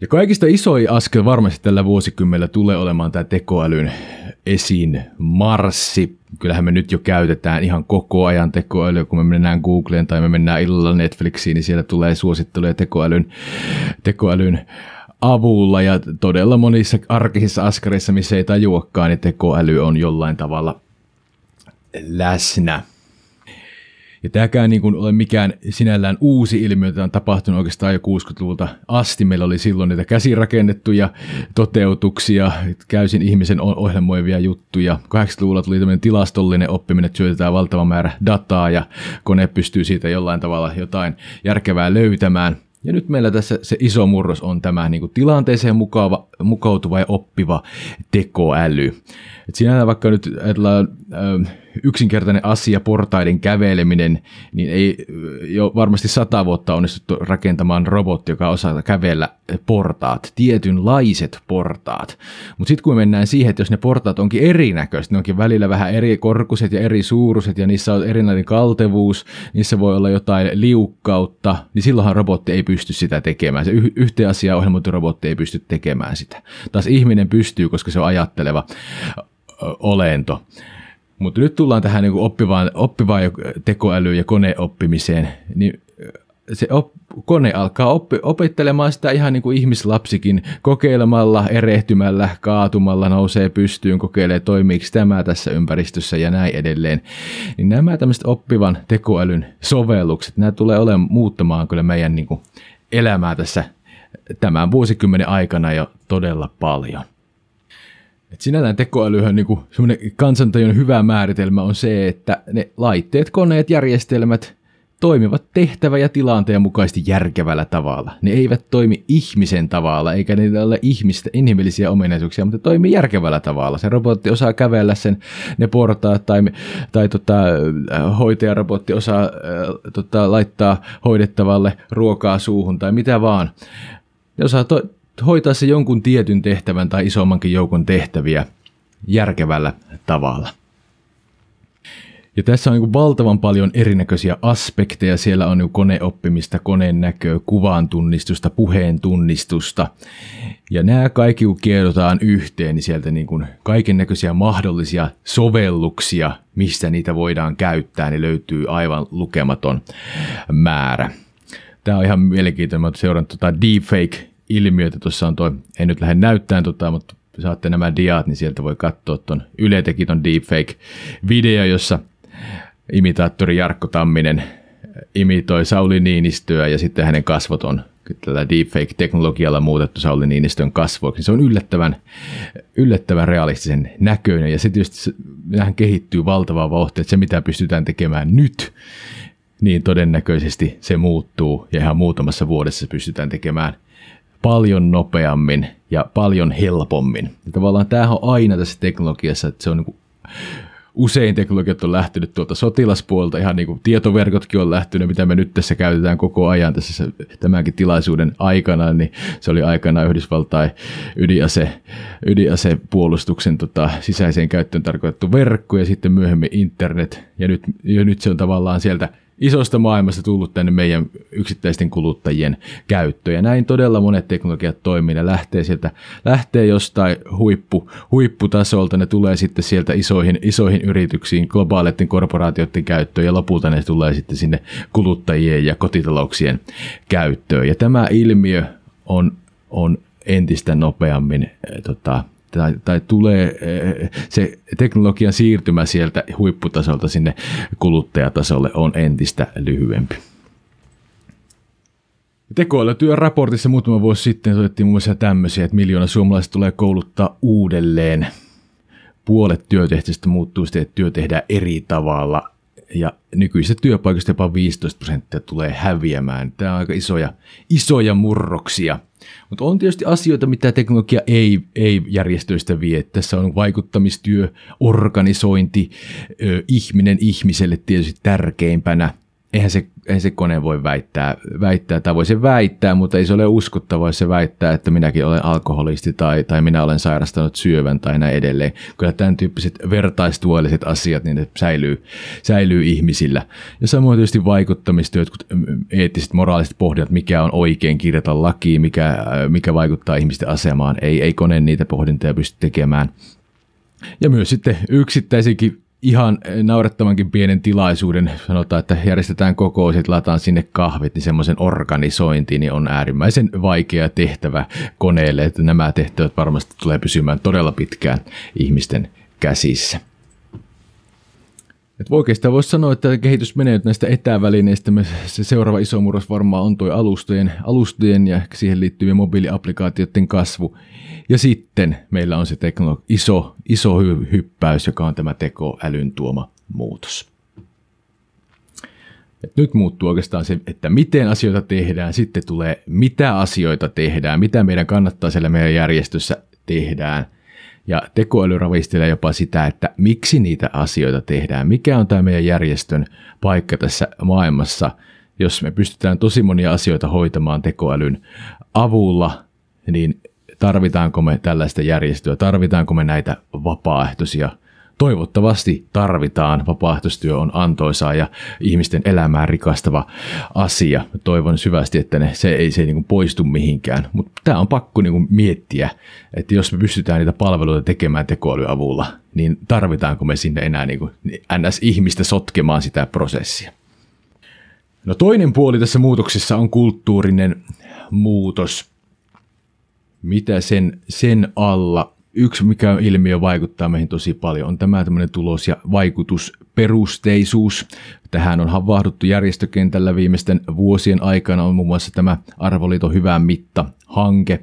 B: Ja kaikista isoin askel varmasti tällä vuosikymmenellä tulee olemaan tämä tekoälyn esiin marssi. Kyllähän me nyt jo käytetään ihan koko ajan tekoälyä, kun me mennään Googleen tai me mennään illalla Netflixiin, niin siellä tulee suositteluja tekoälyn, tekoälyn avulla ja todella monissa arkisissa askareissa, missä ei tajuakaan, niin tekoäly on jollain tavalla läsnä. Ja tämäkään niin kuin ole mikään sinällään uusi ilmiö, jota on tapahtunut oikeastaan jo 60-luvulta asti. Meillä oli silloin niitä käsirakennettuja toteutuksia, käysin ihmisen ohjelmoivia juttuja. 80-luvulla tuli tämmöinen tilastollinen oppiminen, että syötetään valtava määrä dataa ja kone pystyy siitä jollain tavalla jotain järkevää löytämään. Ja nyt meillä tässä se iso murros on tämä niin kuin tilanteeseen mukaava, mukautuva ja oppiva tekoäly. Et sinällään vaikka nyt ajatellaan äh, yksinkertainen asia, portaiden käveleminen, niin ei jo varmasti sata vuotta onnistuttu rakentamaan robotti, joka osaa kävellä portaat, tietynlaiset portaat. Mutta sitten kun me mennään siihen, että jos ne portaat onkin erinäköiset, ne onkin välillä vähän eri korkuset ja eri suuruiset ja niissä on erilainen kaltevuus, niissä voi olla jotain liukkautta, niin silloinhan robotti ei pysty sitä tekemään. Se yhteen asiaan ohjelmoitu robotti ei pysty tekemään sitä. Taas ihminen pystyy, koska se on ajatteleva olento. Mutta nyt tullaan tähän niin oppivaan, oppivaan tekoälyyn ja koneoppimiseen, niin se op, kone alkaa oppi, opettelemaan sitä ihan niin kuin ihmislapsikin, kokeilemalla, erehtymällä, kaatumalla, nousee pystyyn, kokeilee toimiiko tämä tässä ympäristössä ja näin edelleen. Niin nämä tämmöiset oppivan tekoälyn sovellukset, nämä tulee olemaan muuttamaan kyllä meidän niin kuin elämää tässä tämän vuosikymmenen aikana jo todella paljon. Et sinällään tekoälyhän niin semmoinen kansantajon hyvä määritelmä on se, että ne laitteet, koneet, järjestelmät toimivat tehtävä- ja tilanteen mukaisesti järkevällä tavalla. Ne eivät toimi ihmisen tavalla, eikä niillä ole ihmistä, inhimillisiä ominaisuuksia, mutta toimii järkevällä tavalla. Se robotti osaa kävellä sen, ne portaat, tai, tai tota, hoitajarobotti osaa äh, tota, laittaa hoidettavalle ruokaa suuhun, tai mitä vaan. Ne osaa to- hoitaa se jonkun tietyn tehtävän tai isommankin joukon tehtäviä järkevällä tavalla. Ja tässä on niin valtavan paljon erinäköisiä aspekteja. Siellä on niin koneoppimista, koneen näköä, kuvan tunnistusta, puheen tunnistusta. Ja nämä kaikki kun kiedotaan yhteen, niin sieltä niin kaiken näköisiä mahdollisia sovelluksia, mistä niitä voidaan käyttää, niin löytyy aivan lukematon määrä. Tämä on ihan mielenkiintoinen. Mä seurannut tuota deepfake ilmiötä. Tuossa on toi, en nyt lähde näyttämään tota, mutta saatte nämä diat, niin sieltä voi katsoa tuon Yle teki ton deepfake-video, jossa imitaattori Jarkko Tamminen imitoi Sauli Niinistöä ja sitten hänen kasvot on tällä deepfake-teknologialla muutettu Sauli Niinistön kasvoiksi. Se on yllättävän, yllättävän realistisen näköinen ja se tietysti nähän kehittyy valtavaa vauhtia, että se mitä pystytään tekemään nyt, niin todennäköisesti se muuttuu ja ihan muutamassa vuodessa pystytään tekemään – paljon nopeammin ja paljon helpommin. Ja tavallaan tämähän on aina tässä teknologiassa, että se on niin usein teknologiat on lähtenyt tuolta sotilaspuolta, ihan niin kuin tietoverkotkin on lähtenyt, mitä me nyt tässä käytetään koko ajan tässä tämänkin tilaisuuden aikana, niin se oli aikana Yhdysvaltain ydinase, ydinasepuolustuksen tota, sisäiseen käyttöön tarkoitettu verkko ja sitten myöhemmin internet, ja nyt, ja nyt se on tavallaan sieltä isosta maailmasta tullut tänne meidän yksittäisten kuluttajien käyttöön. Ja näin todella monet teknologiat toimii. Ne lähtee, sieltä, lähtee jostain huippu, huipputasolta, ne tulee sitten sieltä isoihin, isoihin yrityksiin, globaaleiden korporaatioiden käyttöön ja lopulta ne tulee sitten sinne kuluttajien ja kotitalouksien käyttöön. Ja tämä ilmiö on, on entistä nopeammin eh, tota, tai, tai tulee eh, se teknologian siirtymä sieltä huipputasolta sinne kuluttajatasolle on entistä lyhyempi. Tekoälytyön raportissa muutama vuosi sitten todettiin muun muassa tämmöisiä, että miljoona suomalaiset tulee kouluttaa uudelleen. Puolet työtehtävistä muuttuu sitten, että työ tehdään eri tavalla ja nykyisistä työpaikoista jopa 15 prosenttia tulee häviämään. Tämä on aika isoja, isoja murroksia – mutta on tietysti asioita, mitä teknologia ei, ei järjestöistä vie. Tässä on vaikuttamistyö, organisointi, ihminen ihmiselle tietysti tärkeimpänä – eihän se, eihän se kone voi väittää, väittää, tai voi se väittää, mutta ei se ole uskottava, jos se väittää, että minäkin olen alkoholisti tai, tai minä olen sairastanut syövän tai näin edelleen. Kyllä tämän tyyppiset vertaistuolliset asiat, niin ne säilyy, säilyy ihmisillä. Ja samoin tietysti vaikuttamistyöt, eettiset, moraaliset pohdinnat, mikä on oikein kirjata lakiin, mikä, mikä vaikuttaa ihmisten asemaan. Ei, ei kone niitä pohdintoja pysty tekemään. Ja myös sitten yksittäisikin ihan naurettavankin pienen tilaisuuden, sanotaan, että järjestetään kokous, että lataan sinne kahvit, niin semmoisen organisointi niin on äärimmäisen vaikea tehtävä koneelle, että nämä tehtävät varmasti tulee pysymään todella pitkään ihmisten käsissä. Et oikeastaan voisi sanoa, että kehitys menee nyt näistä etävälineistä. Se seuraava iso murros varmaan on tuo alustojen, alustojen ja siihen liittyvien mobiiliaplikaatioiden kasvu. Ja sitten meillä on se teknologi- iso, iso hy- hyppäys, joka on tämä tekoälyn tuoma muutos. Et nyt muuttuu oikeastaan se, että miten asioita tehdään, sitten tulee mitä asioita tehdään, mitä meidän kannattaa siellä meidän järjestössä tehdään. Ja tekoäly ravistelee jopa sitä, että miksi niitä asioita tehdään, mikä on tämä meidän järjestön paikka tässä maailmassa, jos me pystytään tosi monia asioita hoitamaan tekoälyn avulla, niin tarvitaanko me tällaista järjestöä, tarvitaanko me näitä vapaaehtoisia toivottavasti tarvitaan. Vapaaehtoistyö on antoisaa ja ihmisten elämää rikastava asia. Toivon syvästi, että ne, se ei se niin poistu mihinkään. Mutta tämä on pakko niin miettiä, että jos me pystytään niitä palveluita tekemään tekoälyavulla, niin tarvitaanko me sinne enää niin kuin NS-ihmistä sotkemaan sitä prosessia. No toinen puoli tässä muutoksessa on kulttuurinen muutos. Mitä sen, sen alla yksi, mikä ilmiö vaikuttaa meihin tosi paljon, on tämä tämmöinen tulos- ja vaikutusperusteisuus. Tähän on havahduttu järjestökentällä viimeisten vuosien aikana, on muun muassa tämä Arvoliiton hyvä mitta-hanke.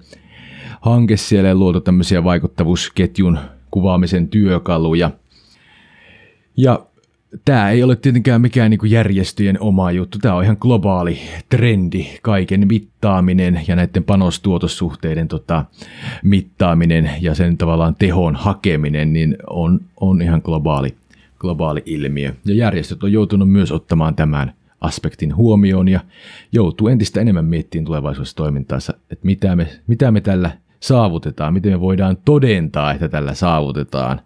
B: Hanke siellä luotu tämmöisiä vaikuttavuusketjun kuvaamisen työkaluja. Ja tämä ei ole tietenkään mikään niin kuin järjestöjen oma juttu. Tämä on ihan globaali trendi, kaiken mittaaminen ja näiden panostuotossuhteiden tota, mittaaminen ja sen tavallaan tehon hakeminen niin on, on ihan globaali, globaali ilmiö. Ja järjestöt on joutunut myös ottamaan tämän aspektin huomioon ja joutuu entistä enemmän miettimään tulevaisuudessa toimintaansa, että mitä me, mitä me tällä saavutetaan, miten me voidaan todentaa, että tällä saavutetaan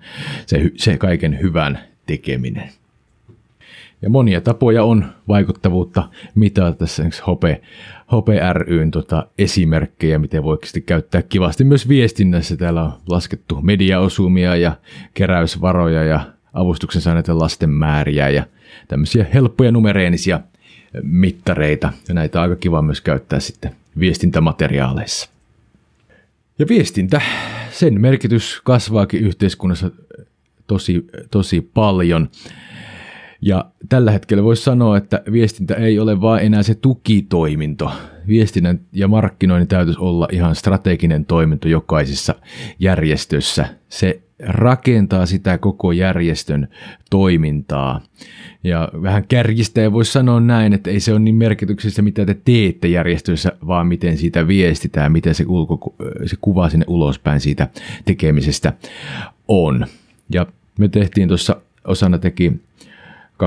B: se, se kaiken hyvän tekeminen. Ja monia tapoja on vaikuttavuutta mitata tässä Hope, Hope ryn tota, esimerkkejä, miten voi käyttää kivasti myös viestinnässä. Täällä on laskettu mediaosumia ja keräysvaroja ja avustuksen saaneiden lasten määriä ja tämmöisiä helppoja numereenisia mittareita. Ja näitä on aika kiva myös käyttää sitten viestintämateriaaleissa. Ja viestintä, sen merkitys kasvaakin yhteiskunnassa tosi, tosi paljon. Ja tällä hetkellä voisi sanoa, että viestintä ei ole vain enää se tukitoiminto. Viestinnän ja markkinoinnin täytyisi olla ihan strateginen toiminto jokaisessa järjestössä. Se rakentaa sitä koko järjestön toimintaa. Ja vähän kärjistä voisi sanoa näin, että ei se ole niin merkityksessä, mitä te teette järjestössä, vaan miten siitä viestitään, miten se, ulko, se kuva sinne ulospäin siitä tekemisestä on. Ja me tehtiin tuossa osana teki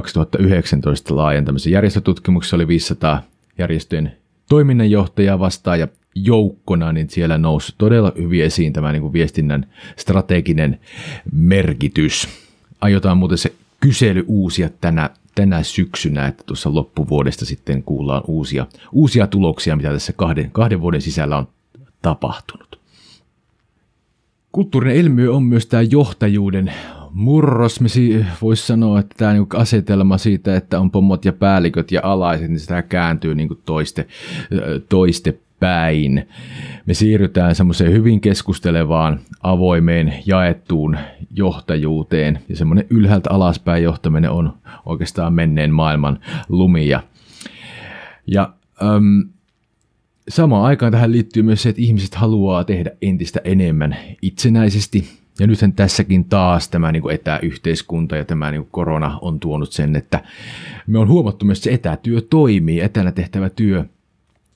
B: 2019 laajentamisen järjestötutkimuksessa oli 500 järjestöjen toiminnanjohtajaa vastaan ja joukkona, niin siellä nousi todella hyvin esiin tämä niin kuin viestinnän strateginen merkitys. Aiotaan muuten se kysely uusia tänä, tänä syksynä, että tuossa loppuvuodesta sitten kuullaan uusia, uusia tuloksia, mitä tässä kahden, kahden vuoden sisällä on tapahtunut. Kulttuurinen ilmiö on myös tämä johtajuuden murros, me voisi sanoa, että tämä niinku asetelma siitä, että on pomot ja päälliköt ja alaiset, niin sitä kääntyy niinku toiste, toiste päin. Me siirrytään semmoiseen hyvin keskustelevaan, avoimeen, jaettuun johtajuuteen. Ja semmoinen ylhäältä alaspäin johtaminen on oikeastaan menneen maailman lumia. Ja äm, samaan aikaan tähän liittyy myös se, että ihmiset haluaa tehdä entistä enemmän itsenäisesti ja nythän tässäkin taas tämä niin kuin etäyhteiskunta ja tämä niin kuin korona on tuonut sen, että me on huomattu myös, että se etätyö toimii, etänä tehtävä työ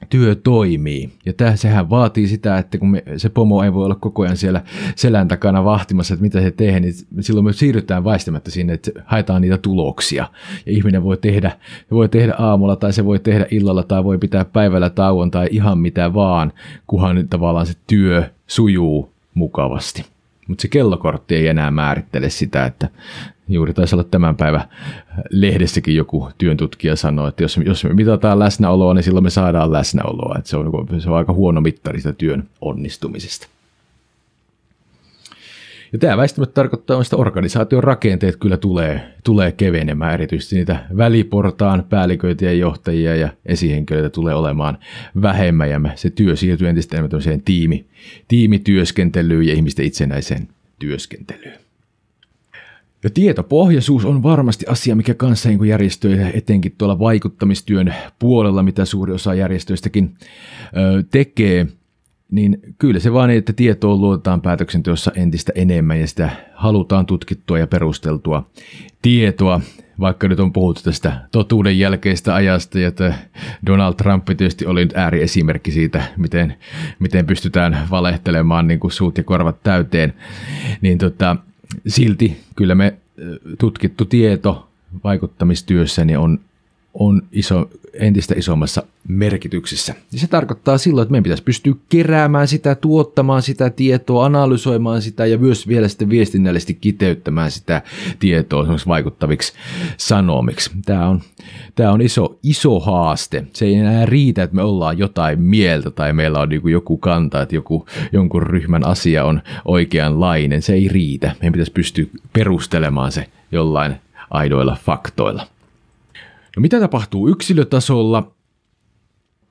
B: työ toimii. Ja tämä, sehän vaatii sitä, että kun me, se pomo ei voi olla koko ajan siellä selän takana vahtimassa, että mitä se tehdään, niin silloin me siirrytään väistämättä sinne, että haetaan niitä tuloksia. Ja ihminen voi tehdä, voi tehdä aamulla tai se voi tehdä illalla tai voi pitää päivällä tauon tai ihan mitä vaan, kunhan tavallaan se työ sujuu mukavasti mutta se kellokortti ei enää määrittele sitä, että juuri taisi olla tämän päivän lehdessäkin joku työntutkija sanoi, että jos, jos me mitataan läsnäoloa, niin silloin me saadaan läsnäoloa. Että se, on, se on aika huono mittari sitä työn onnistumisesta. Ja tämä väistämättä tarkoittaa, että organisaation rakenteet kyllä tulee, tulee kevenemään, erityisesti niitä väliportaan päälliköitä ja johtajia ja esihenkilöitä tulee olemaan vähemmän ja se työ siirtyy entistä enemmän tiimi, tiimityöskentelyyn ja ihmisten itsenäiseen työskentelyyn. Ja tietopohjaisuus on varmasti asia, mikä kanssa niin järjestöjä, etenkin tuolla vaikuttamistyön puolella, mitä suuri osa järjestöistäkin tekee – niin kyllä se vaan niin, että tietoon luotetaan päätöksenteossa entistä enemmän ja sitä halutaan tutkittua ja perusteltua tietoa, vaikka nyt on puhuttu tästä totuuden jälkeistä ajasta ja että Donald Trump tietysti oli nyt ääriesimerkki siitä, miten, miten pystytään valehtelemaan niin kuin suut ja korvat täyteen, niin tota, silti kyllä me tutkittu tieto vaikuttamistyössä niin on on iso, entistä isommassa merkityksessä. Ja se tarkoittaa silloin, että meidän pitäisi pystyä keräämään sitä, tuottamaan sitä tietoa, analysoimaan sitä ja myös vielä sitten viestinnällisesti kiteyttämään sitä tietoa vaikuttaviksi sanomiksi. Tämä on, tämä on iso, iso haaste. Se ei enää riitä, että me ollaan jotain mieltä tai meillä on niin joku kanta, että joku, jonkun ryhmän asia on oikeanlainen. Se ei riitä. Meidän pitäisi pystyä perustelemaan se jollain aidoilla faktoilla. No mitä tapahtuu yksilötasolla?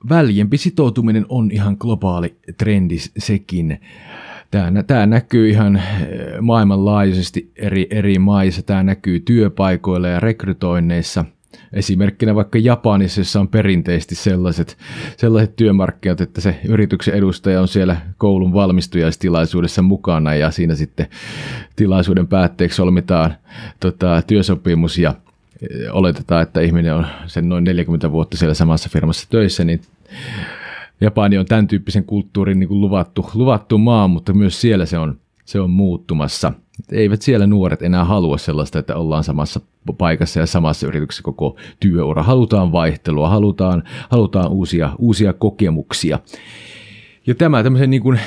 B: Väljempi sitoutuminen on ihan globaali trendi sekin. Tämä, tämä näkyy ihan eh, maailmanlaajuisesti eri, eri maissa. Tämä näkyy työpaikoilla ja rekrytoinneissa. Esimerkkinä vaikka Japanissa, jossa on perinteisesti sellaiset, sellaiset työmarkkinat, että se yrityksen edustaja on siellä koulun valmistujaistilaisuudessa mukana ja siinä sitten tilaisuuden päätteeksi solmitaan tota, työsopimus ja oletetaan, että ihminen on sen noin 40 vuotta siellä samassa firmassa töissä, niin Japani on tämän tyyppisen kulttuurin niin kuin luvattu, luvattu maa, mutta myös siellä se on, se on muuttumassa. Eivät siellä nuoret enää halua sellaista, että ollaan samassa paikassa ja samassa yrityksessä koko työura. Halutaan vaihtelua, halutaan, halutaan uusia, uusia kokemuksia. Ja tämä tämmöisen niin kuin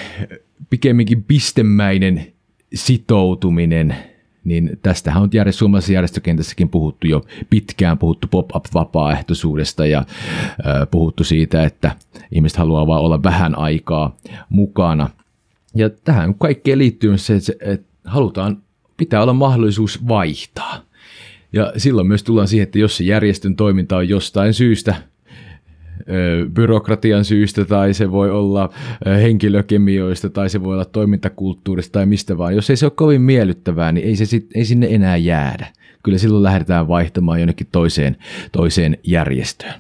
B: pikemminkin pistemäinen sitoutuminen – niin tästähän on järjest- suomalaisessa järjestökentässäkin puhuttu jo pitkään, puhuttu pop-up-vapaaehtoisuudesta ja äh, puhuttu siitä, että ihmiset haluaa vaan olla vähän aikaa mukana. Ja tähän kaikkeen liittyy että, se, että halutaan, pitää olla mahdollisuus vaihtaa. Ja silloin myös tullaan siihen, että jos se järjestön toiminta on jostain syystä – byrokratian syystä tai se voi olla henkilökemioista tai se voi olla toimintakulttuurista tai mistä vaan. Jos ei se ole kovin miellyttävää, niin ei, se sit, ei sinne enää jäädä. Kyllä silloin lähdetään vaihtamaan jonnekin toiseen, toiseen järjestöön.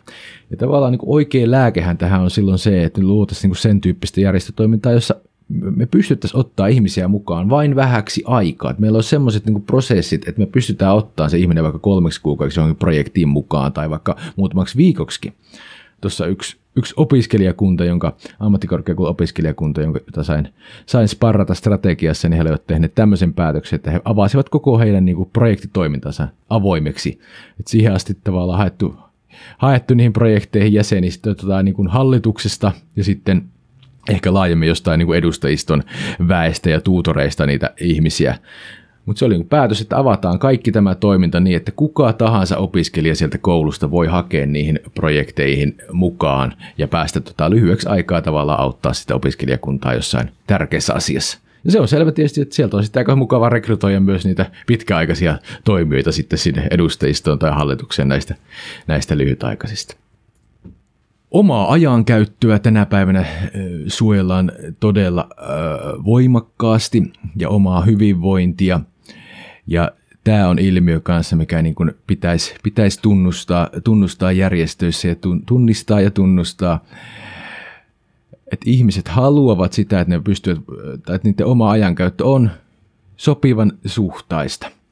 B: Ja tavallaan niin oikea lääkehän tähän on silloin se, että luotaisiin niin sen tyyppistä järjestötoimintaa, jossa me pystyttäisiin ottaa ihmisiä mukaan vain vähäksi aikaa. Että meillä on semmoiset niin prosessit, että me pystytään ottaa se ihminen vaikka kolmeksi kuukaudeksi johonkin projektiin mukaan tai vaikka muutamaksi viikoksi tuossa yksi, yksi opiskelijakunta, jonka ammattikorkeakoulun opiskelijakunta, jonka, jota sain, sain sparrata strategiassa, niin he olivat tehneet tämmöisen päätöksen, että he avasivat koko heidän niin kuin, projektitoimintansa avoimeksi. Et siihen asti tavallaan haettu, haettu niihin projekteihin jäsenistä tota, niin kuin hallituksesta ja sitten ehkä laajemmin jostain niin kuin edustajiston väestä ja tuutoreista niitä ihmisiä. Mutta se oli niin päätös, että avataan kaikki tämä toiminta niin, että kuka tahansa opiskelija sieltä koulusta voi hakea niihin projekteihin mukaan ja päästä tota lyhyeksi aikaa tavallaan auttaa sitä opiskelijakuntaa jossain tärkeässä asiassa. Ja se on selvä tietysti, että sieltä on sitten aika mukava rekrytoida myös niitä pitkäaikaisia toimijoita sitten sinne edustajistoon tai hallitukseen näistä, näistä lyhytaikaisista. Omaa ajankäyttöä tänä päivänä suojellaan todella voimakkaasti ja omaa hyvinvointia – ja tämä on ilmiö kanssa, mikä niin kuin pitäisi, pitäisi tunnustaa, tunnustaa järjestöissä ja tunnistaa ja tunnustaa, että ihmiset haluavat sitä, että ne pystyvät, tai että niiden oma ajankäyttö on sopivan suhtaista –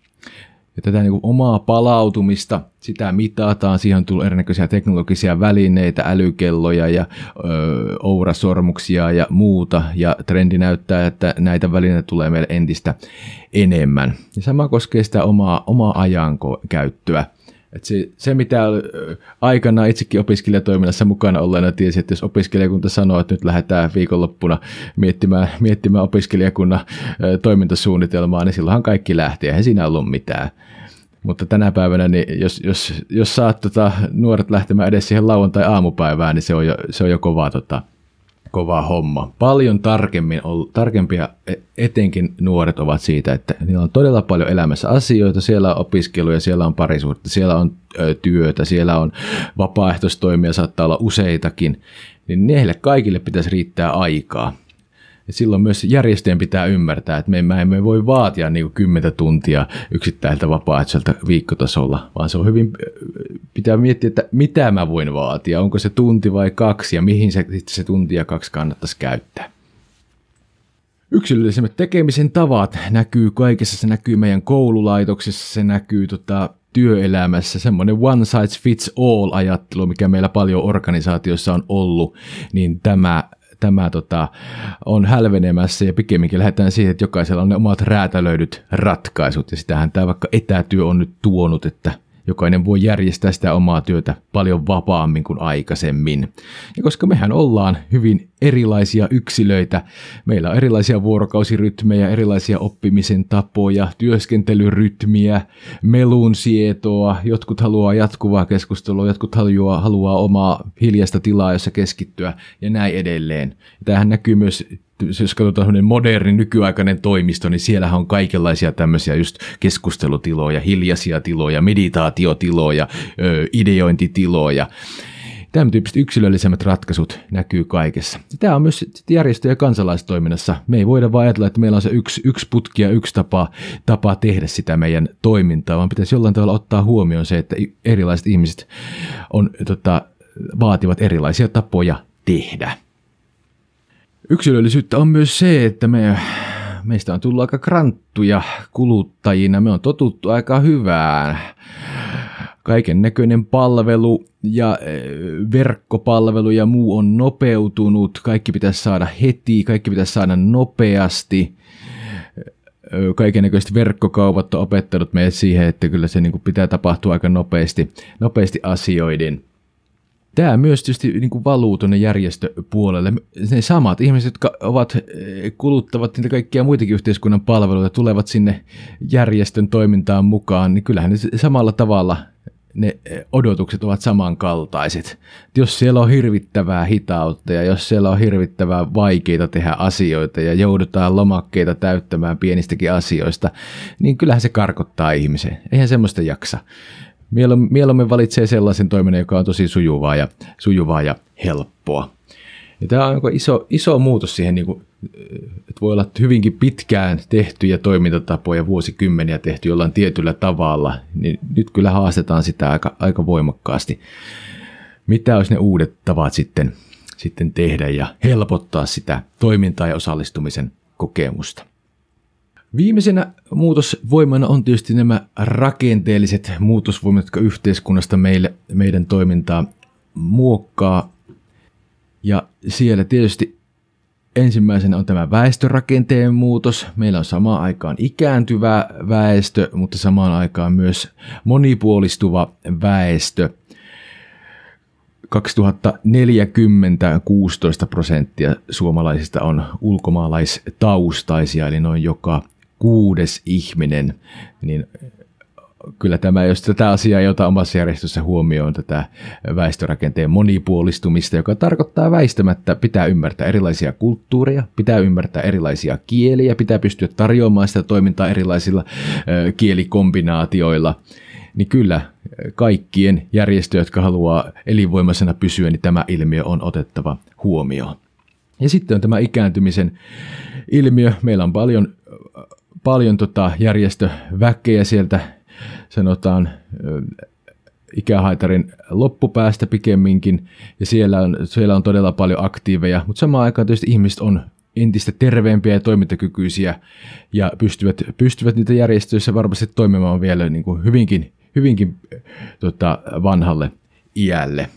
B: ja tätä niin kuin omaa palautumista, sitä mitataan, siihen on tullut erinäköisiä teknologisia välineitä, älykelloja ja ö, ourasormuksia ja muuta, ja trendi näyttää, että näitä välineitä tulee meille entistä enemmän. Ja sama koskee sitä omaa, omaa ajankäyttöä. Et se, se, mitä aikana itsekin opiskelijatoiminnassa mukana olleena tiesi, että jos opiskelijakunta sanoo, että nyt lähdetään viikonloppuna miettimään, miettimään opiskelijakunnan toimintasuunnitelmaa, niin silloinhan kaikki lähti, eihän siinä ollut mitään. Mutta tänä päivänä, niin jos, jos, jos saat tota, nuoret lähtemään edes siihen lauantai-aamupäivään, niin se on jo, se on jo kova, tota, kova homma. Paljon tarkemmin, tarkempia e, etenkin nuoret ovat siitä, että niillä on todella paljon elämässä asioita. Siellä on opiskeluja, siellä on parisuutta, siellä on työtä, siellä on vapaaehtoistoimia, saattaa olla useitakin. Niin niille kaikille pitäisi riittää aikaa. Ja silloin myös järjestöjen pitää ymmärtää, että me emme voi vaatia niin kuin 10 tuntia yksittäiltä vapaaehtoiselta viikkotasolla, vaan se on hyvin, pitää miettiä, että mitä mä voin vaatia, onko se tunti vai kaksi ja mihin se, se tunti ja kaksi kannattaisi käyttää. yksilöllisemmät tekemisen tavat näkyy kaikessa. Se näkyy meidän koululaitoksissa, se näkyy tota, työelämässä, semmoinen one size fits all ajattelu, mikä meillä paljon organisaatioissa on ollut, niin tämä tämä tota, on hälvenemässä ja pikemminkin lähdetään siihen, että jokaisella on ne omat räätälöidyt ratkaisut. Ja sitähän tämä vaikka etätyö on nyt tuonut, että jokainen voi järjestää sitä omaa työtä paljon vapaammin kuin aikaisemmin. Ja koska mehän ollaan hyvin erilaisia yksilöitä, meillä on erilaisia vuorokausirytmejä, erilaisia oppimisen tapoja, työskentelyrytmiä, melun sietoa, jotkut haluaa jatkuvaa keskustelua, jotkut haluaa, haluaa omaa hiljaista tilaa, jossa keskittyä ja näin edelleen. Tämähän näkyy myös jos katsotaan moderni nykyaikainen toimisto, niin siellä on kaikenlaisia tämmöisiä just keskustelutiloja, hiljaisia tiloja, meditaatiotiloja, ideointitiloja. Tämän tyyppiset yksilöllisemmät ratkaisut näkyy kaikessa. Tämä on myös järjestö- ja kansalaistoiminnassa. Me ei voida vain ajatella, että meillä on se yksi, yksi putki ja yksi tapa, tapa tehdä sitä meidän toimintaa, vaan pitäisi jollain tavalla ottaa huomioon se, että erilaiset ihmiset on, tota, vaativat erilaisia tapoja tehdä. Yksilöllisyyttä on myös se, että me, meistä on tullut aika kranttuja kuluttajina. Me on totuttu aika hyvään. Kaiken näköinen palvelu ja e, verkkopalvelu ja muu on nopeutunut. Kaikki pitäisi saada heti, kaikki pitäisi saada nopeasti kaiken näköiset verkkokaupat on opettanut meidät siihen, että kyllä se niin pitää tapahtua aika nopeasti, nopeasti asioiden. Tämä myös tietysti niin kuin valuu tuonne järjestöpuolelle. Ne samat ihmiset, jotka ovat, eh, kuluttavat niitä kaikkia muitakin yhteiskunnan palveluita, tulevat sinne järjestön toimintaan mukaan, niin kyllähän ne samalla tavalla ne eh, odotukset ovat samankaltaiset. Jos siellä on hirvittävää hitautta ja jos siellä on hirvittävää vaikeita tehdä asioita ja joudutaan lomakkeita täyttämään pienistäkin asioista, niin kyllähän se karkottaa ihmisen. Eihän semmoista jaksa mieluummin valitsee sellaisen toiminnan, joka on tosi sujuvaa ja, sujuvaa ja helppoa. Ja tämä on iso, iso muutos siihen, niin kuin, että voi olla hyvinkin pitkään tehtyjä toimintatapoja, vuosikymmeniä tehty jollain tietyllä tavalla, niin nyt kyllä haastetaan sitä aika, aika voimakkaasti. Mitä olisi ne uudet tavat sitten, sitten tehdä ja helpottaa sitä toimintaa ja osallistumisen kokemusta? Viimeisenä muutosvoimana on tietysti nämä rakenteelliset muutosvoimat, jotka yhteiskunnasta meille, meidän toimintaa muokkaa. Ja siellä tietysti ensimmäisenä on tämä väestörakenteen muutos. Meillä on samaan aikaan ikääntyvä väestö, mutta samaan aikaan myös monipuolistuva väestö. 2040 16 prosenttia suomalaisista on ulkomaalaistaustaisia, eli noin joka kuudes ihminen, niin kyllä tämä, jos tätä asiaa ei ota omassa järjestössä huomioon, tätä väestörakenteen monipuolistumista, joka tarkoittaa väistämättä, pitää ymmärtää erilaisia kulttuureja, pitää ymmärtää erilaisia kieliä, pitää pystyä tarjoamaan sitä toimintaa erilaisilla kielikombinaatioilla, niin kyllä kaikkien järjestöjä, jotka haluaa elinvoimaisena pysyä, niin tämä ilmiö on otettava huomioon. Ja sitten on tämä ikääntymisen ilmiö. Meillä on paljon paljon tota järjestöväkeä sieltä, sanotaan ikähaitarin loppupäästä pikemminkin, ja siellä on, siellä on todella paljon aktiiveja, mutta samaan aikaan tietysti ihmiset on entistä terveempiä ja toimintakykyisiä, ja pystyvät, pystyvät niitä järjestöissä varmasti toimimaan vielä niin kuin hyvinkin, hyvinkin tota, vanhalle iälle.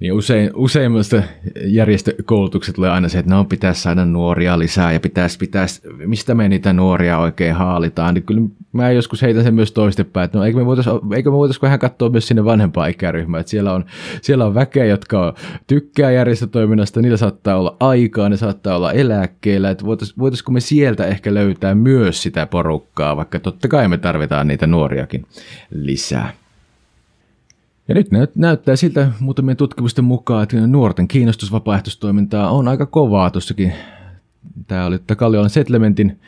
B: Niin usein, useimmista järjestökoulutukset tulee aina se, että no pitäisi saada nuoria lisää ja pitäisi, pitäisi, mistä me niitä nuoria oikein haalitaan. Niin kyllä mä joskus heitän sen myös toistepäin, että no eikö me voitaisiin voitais vähän katsoa myös sinne vanhempaa ikäryhmää, että siellä on, siellä on väkeä, jotka tykkää järjestötoiminnasta, niillä saattaa olla aikaa, ne saattaa olla eläkkeellä, että voitais, voitaisiko me sieltä ehkä löytää myös sitä porukkaa, vaikka totta kai me tarvitaan niitä nuoriakin lisää. Ja nyt näyttää siltä muutamien tutkimusten mukaan, että nuorten kiinnostus vapaaehtoistoimintaa on aika kovaa tuossakin. Tämä oli Kalliolan Settlementin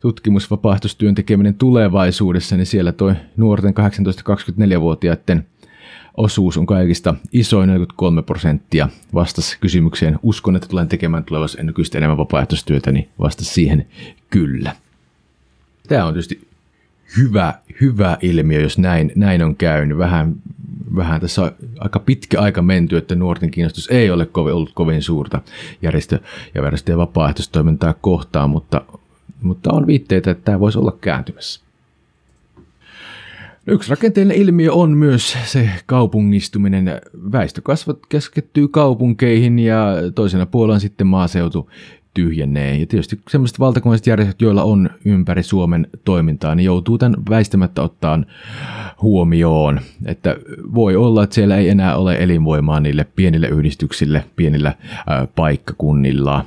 B: tutkimus vapaaehtoistyön tekeminen tulevaisuudessa, niin siellä toi nuorten 18-24-vuotiaiden osuus on kaikista isoin 43 prosenttia vastasi kysymykseen. Uskon, että tulen tekemään tulevaisuudessa nykyistä enemmän vapaaehtoistyötä, niin vastasi siihen kyllä. Tämä on tietysti hyvä, hyvä ilmiö, jos näin, näin on käynyt. Vähän vähän tässä aika pitkä aika menty, että nuorten kiinnostus ei ole kovin, ollut kovin suurta järjestö- ja järjestö- ja vapaaehtoistoimintaa kohtaan, mutta, mutta on viitteitä, että tämä voisi olla kääntymässä. Yksi rakenteellinen ilmiö on myös se kaupungistuminen. Väestökasvat keskittyy kaupunkeihin ja toisena puolella sitten maaseutu tyhjenee. Ja tietysti sellaiset valtakunnalliset järjestöt, joilla on ympäri Suomen toimintaa, niin joutuu tämän väistämättä ottaan huomioon. Että voi olla, että siellä ei enää ole elinvoimaa niille pienille yhdistyksille, pienillä paikkakunnilla.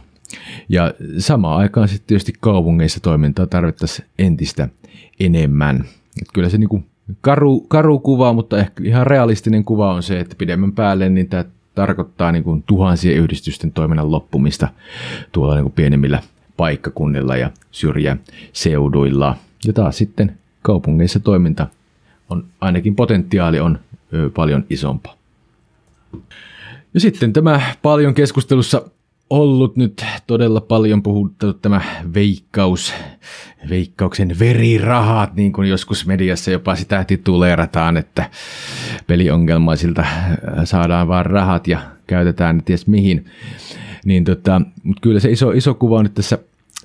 B: Ja samaan aikaan sitten tietysti kaupungeissa toimintaa tarvittaisiin entistä enemmän. Että kyllä se niin kuin karu, karu kuva, mutta ehkä ihan realistinen kuva on se, että pidemmän päälle niin tämä tarkoittaa niin kuin tuhansien yhdistysten toiminnan loppumista tuolla niin kuin pienemmillä paikkakunnilla ja syrjäseuduilla. Ja taas sitten kaupungeissa toiminta on, ainakin potentiaali on paljon isompaa. Ja sitten tämä paljon keskustelussa ollut nyt todella paljon puhuttu tämä veikkaus, veikkauksen verirahat, niin kuin joskus mediassa jopa sitä tituleerataan, että peliongelmaisilta saadaan vaan rahat ja käytetään ties mihin. Niin tota, mutta kyllä se iso, iso kuva nyt tässä,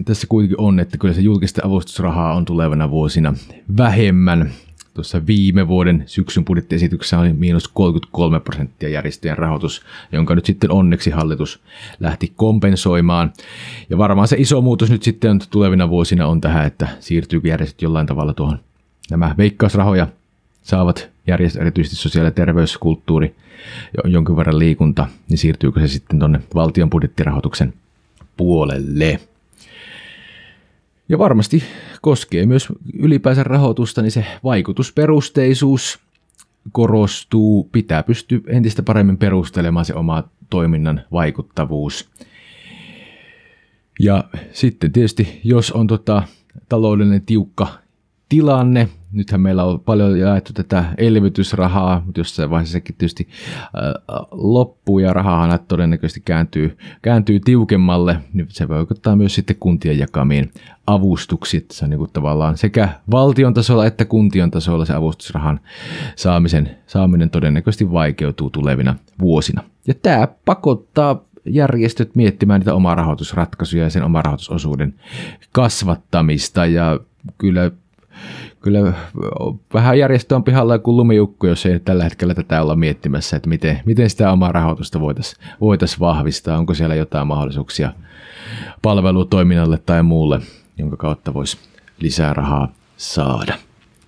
B: tässä kuitenkin on, että kyllä se julkista avustusrahaa on tulevana vuosina vähemmän tuossa viime vuoden syksyn budjettiesityksessä oli miinus 33 prosenttia järjestöjen rahoitus, jonka nyt sitten onneksi hallitus lähti kompensoimaan. Ja varmaan se iso muutos nyt sitten tulevina vuosina on tähän, että siirtyykö järjestöt jollain tavalla tuohon nämä veikkausrahoja saavat järjestöt, erityisesti sosiaali- ja terveyskulttuuri, jonkin verran liikunta, niin siirtyykö se sitten tuonne valtion budjettirahoituksen puolelle. Ja varmasti koskee myös ylipäänsä rahoitusta, niin se vaikutusperusteisuus korostuu, pitää pystyä entistä paremmin perustelemaan se oma toiminnan vaikuttavuus. Ja sitten tietysti, jos on tota, taloudellinen tiukka tilanne, nythän meillä on paljon jaettu tätä elvytysrahaa, mutta jossain vaiheessa sekin tietysti loppuu ja rahaa todennäköisesti kääntyy, kääntyy tiukemmalle, niin se vaikuttaa myös sitten kuntien jakamiin avustuksiin. Se on niin kuin tavallaan sekä valtion tasolla että kuntien tasolla se avustusrahan saamisen, saaminen todennäköisesti vaikeutuu tulevina vuosina. Ja tämä pakottaa järjestöt miettimään niitä omaa rahoitusratkaisuja ja sen oman rahoitusosuuden kasvattamista ja kyllä kyllä vähän järjestö on pihalla kuin lumiukko, jos ei tällä hetkellä tätä olla miettimässä, että miten, miten sitä omaa rahoitusta voitaisiin voitais vahvistaa, onko siellä jotain mahdollisuuksia palvelutoiminnalle tai muulle, jonka kautta voisi lisää rahaa saada.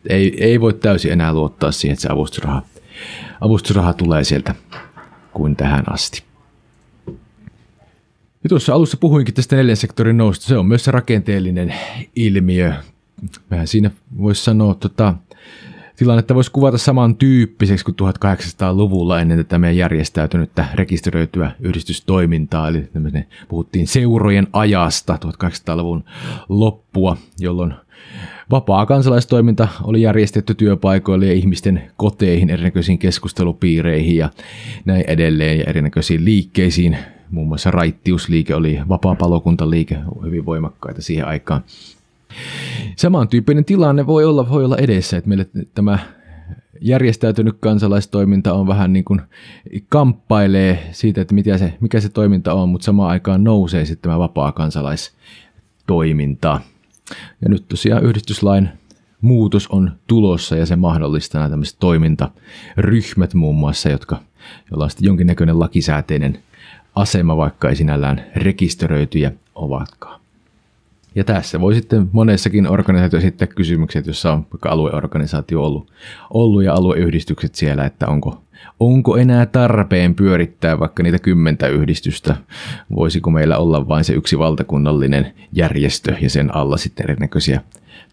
B: Ei, ei voi täysin enää luottaa siihen, että se avustusraha, avustusraha tulee sieltä kuin tähän asti. Ja tuossa alussa puhuinkin tästä neljän sektorin nousta. Se on myös se rakenteellinen ilmiö vähän siinä voisi sanoa, tota, tilannetta voisi kuvata samantyyppiseksi kuin 1800-luvulla ennen tätä meidän järjestäytynyttä rekisteröityä yhdistystoimintaa, eli puhuttiin seurojen ajasta 1800-luvun loppua, jolloin vapaa kansalaistoiminta oli järjestetty työpaikoille ja ihmisten koteihin, erinäköisiin keskustelupiireihin ja näin edelleen ja erinäköisiin liikkeisiin. Muun muassa raittiusliike oli vapaa palokuntaliike hyvin voimakkaita siihen aikaan. Samantyyppinen tilanne voi olla, voi olla edessä, että meille tämä järjestäytynyt kansalaistoiminta on vähän niin kuin kamppailee siitä, että mikä se, mikä se toiminta on, mutta samaan aikaan nousee sitten tämä vapaa kansalaistoiminta. Ja nyt tosiaan yhdistyslain muutos on tulossa ja se mahdollistaa nämä tämmöiset toimintaryhmät muun muassa, jotka, joilla on sitten jonkinnäköinen lakisääteinen asema, vaikka ei sinällään rekisteröityjä ovatkaan. Ja tässä voi sitten monessakin organisaatio esittää kysymykset, jossa on alueorganisaatio ollut, ollut ja alueyhdistykset siellä, että onko, onko enää tarpeen pyörittää vaikka niitä kymmentä yhdistystä. Voisiko meillä olla vain se yksi valtakunnallinen järjestö ja sen alla sitten erinäköisiä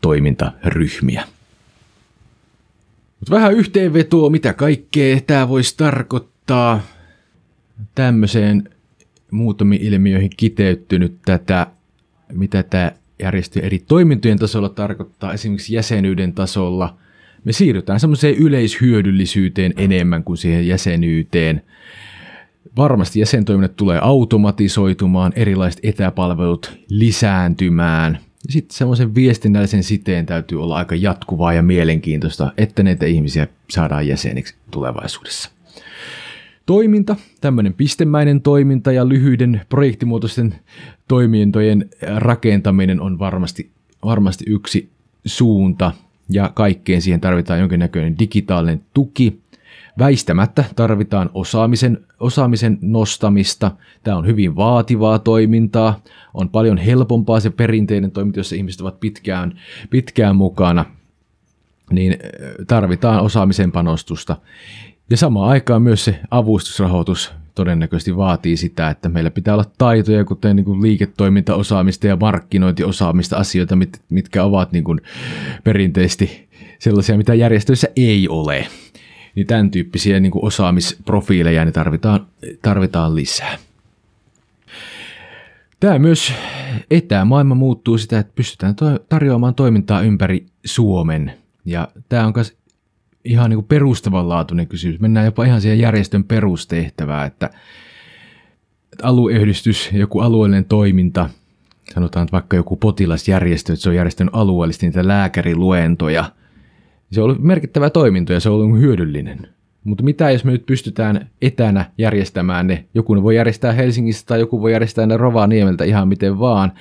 B: toimintaryhmiä. Mutta vähän yhteenvetoa, mitä kaikkea tämä voisi tarkoittaa tämmöiseen muutamiin ilmiöihin kiteyttynyt tätä mitä tämä järjestö eri toimintojen tasolla tarkoittaa, esimerkiksi jäsenyyden tasolla. Me siirrytään semmoiseen yleishyödyllisyyteen enemmän kuin siihen jäsenyyteen. Varmasti jäsentoiminnat tulee automatisoitumaan, erilaiset etäpalvelut lisääntymään. Sitten semmoisen viestinnällisen siteen täytyy olla aika jatkuvaa ja mielenkiintoista, että näitä ihmisiä saadaan jäseniksi tulevaisuudessa. Toiminta, tämmöinen pistemäinen toiminta ja lyhyiden projektimuotoisten toimintojen rakentaminen on varmasti, varmasti yksi suunta ja kaikkeen siihen tarvitaan jonkinnäköinen digitaalinen tuki. Väistämättä tarvitaan osaamisen, osaamisen nostamista. Tämä on hyvin vaativaa toimintaa. On paljon helpompaa se perinteinen toiminta, jossa ihmiset ovat pitkään, pitkään mukana. Niin tarvitaan osaamisen panostusta. Ja samaan aikaan myös se avustusrahoitus todennäköisesti vaatii sitä, että meillä pitää olla taitoja, kuten niin kuin liiketoimintaosaamista ja markkinointiosaamista, asioita, mit, mitkä ovat niin kuin perinteisesti sellaisia, mitä järjestöissä ei ole. Niin tämän tyyppisiä niin kuin osaamisprofiileja niin tarvitaan, tarvitaan lisää. Tämä myös etämaailma muuttuu sitä, että pystytään tarjoamaan toimintaa ympäri Suomen. Ja tämä on myös ihan niin perustavanlaatuinen kysymys. Mennään jopa ihan siihen järjestön perustehtävää, että, että alueyhdistys, joku alueellinen toiminta, sanotaan että vaikka joku potilasjärjestö, että se on järjestänyt alueellisesti niitä lääkäriluentoja. Se on ollut merkittävä toiminto ja se on ollut hyödyllinen. Mutta mitä jos me nyt pystytään etänä järjestämään ne, joku ne voi järjestää Helsingistä tai joku voi järjestää ne Rovaniemeltä ihan miten vaan,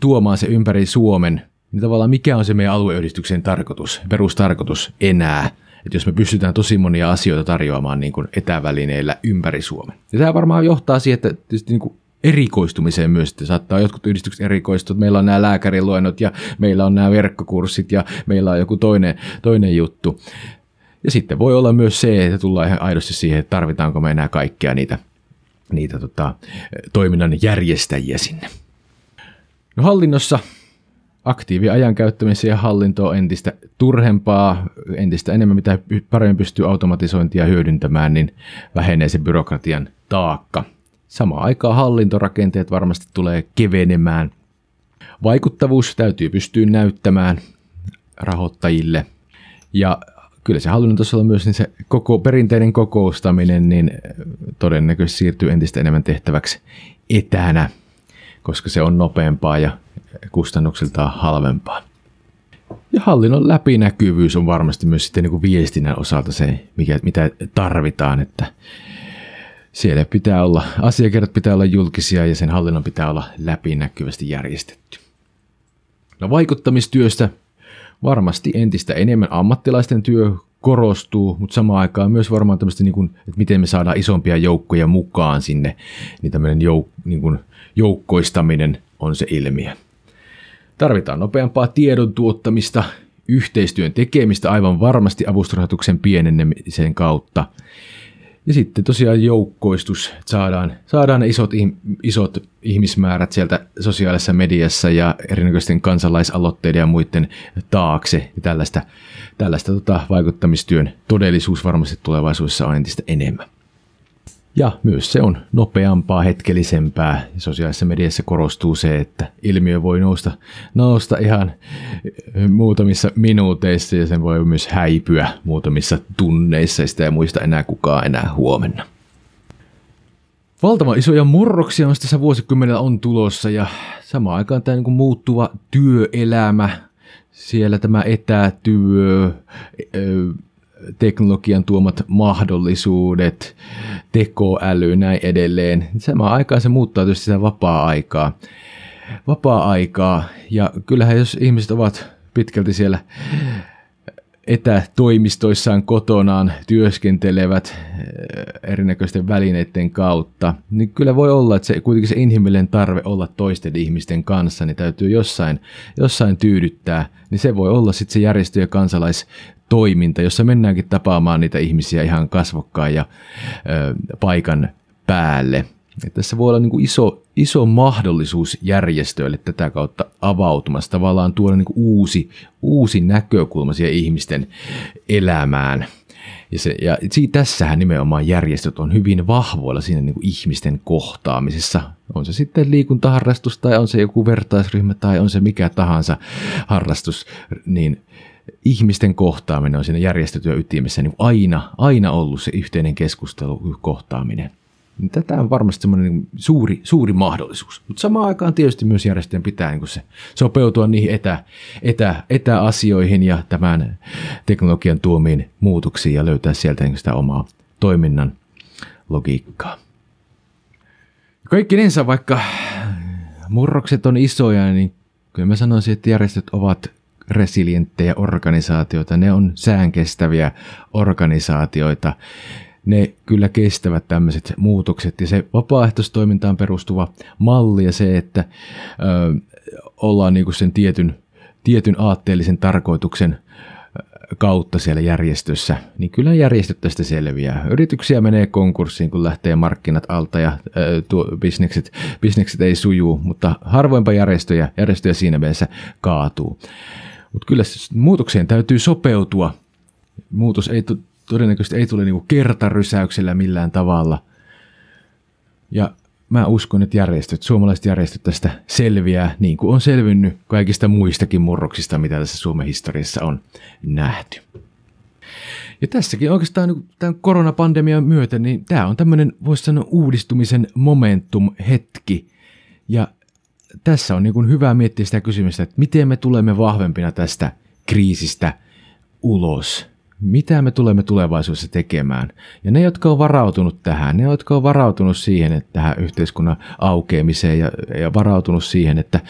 B: tuomaan se ympäri Suomen – niin tavallaan mikä on se meidän alueyhdistyksen tarkoitus, perustarkoitus enää, että jos me pystytään tosi monia asioita tarjoamaan niin kuin etävälineillä ympäri Suomen. Ja tämä varmaan johtaa siihen, että tietysti niin kuin erikoistumiseen myös, että saattaa jotkut yhdistykset erikoistua, meillä on nämä lääkäriluennot ja meillä on nämä verkkokurssit ja meillä on joku toinen, toinen juttu. Ja sitten voi olla myös se, että tullaan ihan aidosti siihen, että tarvitaanko me enää kaikkia niitä, niitä tota, toiminnan järjestäjiä sinne. No hallinnossa aktiiviajan käyttämiseen ja hallinto on entistä turhempaa, entistä enemmän mitä paremmin pystyy automatisointia hyödyntämään, niin vähenee se byrokratian taakka. Samaan aikaan hallintorakenteet varmasti tulee kevenemään. Vaikuttavuus täytyy pystyä näyttämään rahoittajille. Ja kyllä se hallinnon tasolla myös niin se koko perinteinen kokoustaminen niin todennäköisesti siirtyy entistä enemmän tehtäväksi etänä, koska se on nopeampaa ja kustannuksiltaan halvempaa. Ja hallinnon läpinäkyvyys on varmasti myös sitten niin kuin viestinnän osalta se, mikä, mitä tarvitaan, että siellä pitää olla, asiakirjat pitää olla julkisia ja sen hallinnon pitää olla läpinäkyvästi järjestetty. No vaikuttamistyöstä varmasti entistä enemmän ammattilaisten työ korostuu, mutta samaan aikaan myös varmaan tämmöistä, niin kuin, että miten me saadaan isompia joukkoja mukaan sinne, niin tämmöinen jouk, niin kuin joukkoistaminen on se ilmiö. Tarvitaan nopeampaa tiedon tuottamista, yhteistyön tekemistä aivan varmasti avustusrahoituksen pienenemisen kautta. Ja sitten tosiaan joukkoistus, saadaan, saadaan ne isot, isot ihmismäärät sieltä sosiaalisessa mediassa ja erinäköisten kansalaisaloitteiden ja muiden taakse. Ja tällaista tällaista tota, vaikuttamistyön todellisuus varmasti tulevaisuudessa on entistä enemmän. Ja myös se on nopeampaa, hetkellisempää. Sosiaalisessa mediassa korostuu se, että ilmiö voi nousta, nousta ihan muutamissa minuuteissa ja sen voi myös häipyä muutamissa tunneissa ja sitä ei muista enää kukaan enää huomenna. Valtavan isoja murroksia on tässä vuosikymmenellä on tulossa ja samaan aikaan tämä niin muuttuva työelämä, siellä tämä etätyö, teknologian tuomat mahdollisuudet, tekoäly, näin edelleen. Samaan aikaan se muuttaa tietysti sitä vapaa-aikaa. Vapaa-aikaa, ja kyllähän jos ihmiset ovat pitkälti siellä etätoimistoissaan kotonaan työskentelevät eh, erinäköisten välineiden kautta, niin kyllä voi olla, että se kuitenkin se inhimillinen tarve olla toisten ihmisten kanssa, niin täytyy jossain, jossain tyydyttää, niin se voi olla sitten se järjestö- ja kansalaistoiminta, jossa mennäänkin tapaamaan niitä ihmisiä ihan kasvokkaan ja ö, paikan päälle – että tässä voi olla niin kuin iso, iso mahdollisuus järjestöille tätä kautta avautumassa, tavallaan tuoda niin uusi, uusi näkökulma siihen ihmisten elämään. Ja, se, ja siitä, tässähän nimenomaan järjestöt on hyvin vahvoilla siinä niin kuin ihmisten kohtaamisessa. On se sitten liikuntaharrastus tai on se joku vertaisryhmä tai on se mikä tahansa harrastus, niin ihmisten kohtaaminen on siinä järjestötyö ytimessä niin aina, aina ollut se yhteinen keskustelu, kohtaaminen. Niin tätä on varmasti semmoinen niin suuri, suuri mahdollisuus. Mutta samaan aikaan tietysti myös järjestöjen pitää niin se sopeutua niihin etä, etä, etäasioihin ja tämän teknologian tuomiin muutoksiin ja löytää sieltä niin sitä omaa, toiminnan logiikkaa. Kaikkinensa vaikka murrokset on isoja, niin kyllä mä sanoisin, että järjestöt ovat resilienttejä organisaatioita, ne on säänkestäviä organisaatioita. Ne kyllä kestävät tämmöiset muutokset ja se vapaaehtoistoimintaan perustuva malli ja se, että ö, ollaan niinku sen tietyn, tietyn aatteellisen tarkoituksen kautta siellä järjestössä, niin kyllä järjestöt tästä selviää. Yrityksiä menee konkurssiin, kun lähtee markkinat alta ja tuo bisnekset, bisnekset ei sujuu, mutta harvoinpa järjestöjä, järjestöjä siinä mielessä kaatuu. Mutta kyllä muutokseen täytyy sopeutua. Muutos ei todennäköisesti ei tule niinku kertarysäyksellä millään tavalla. Ja mä uskon, että järjestöt, suomalaiset järjestöt tästä selviää, niin kuin on selvinnyt kaikista muistakin murroksista, mitä tässä Suomen historiassa on nähty. Ja tässäkin oikeastaan niin tämän koronapandemian myötä, niin tämä on tämmöinen, voisi sanoa, uudistumisen momentum-hetki. Ja tässä on niin hyvä miettiä sitä kysymystä, että miten me tulemme vahvempina tästä kriisistä ulos mitä me tulemme tulevaisuudessa tekemään. Ja ne, jotka on varautunut tähän, ne, jotka on varautunut siihen, että tähän yhteiskunnan aukeamiseen ja, ja varautunut siihen, että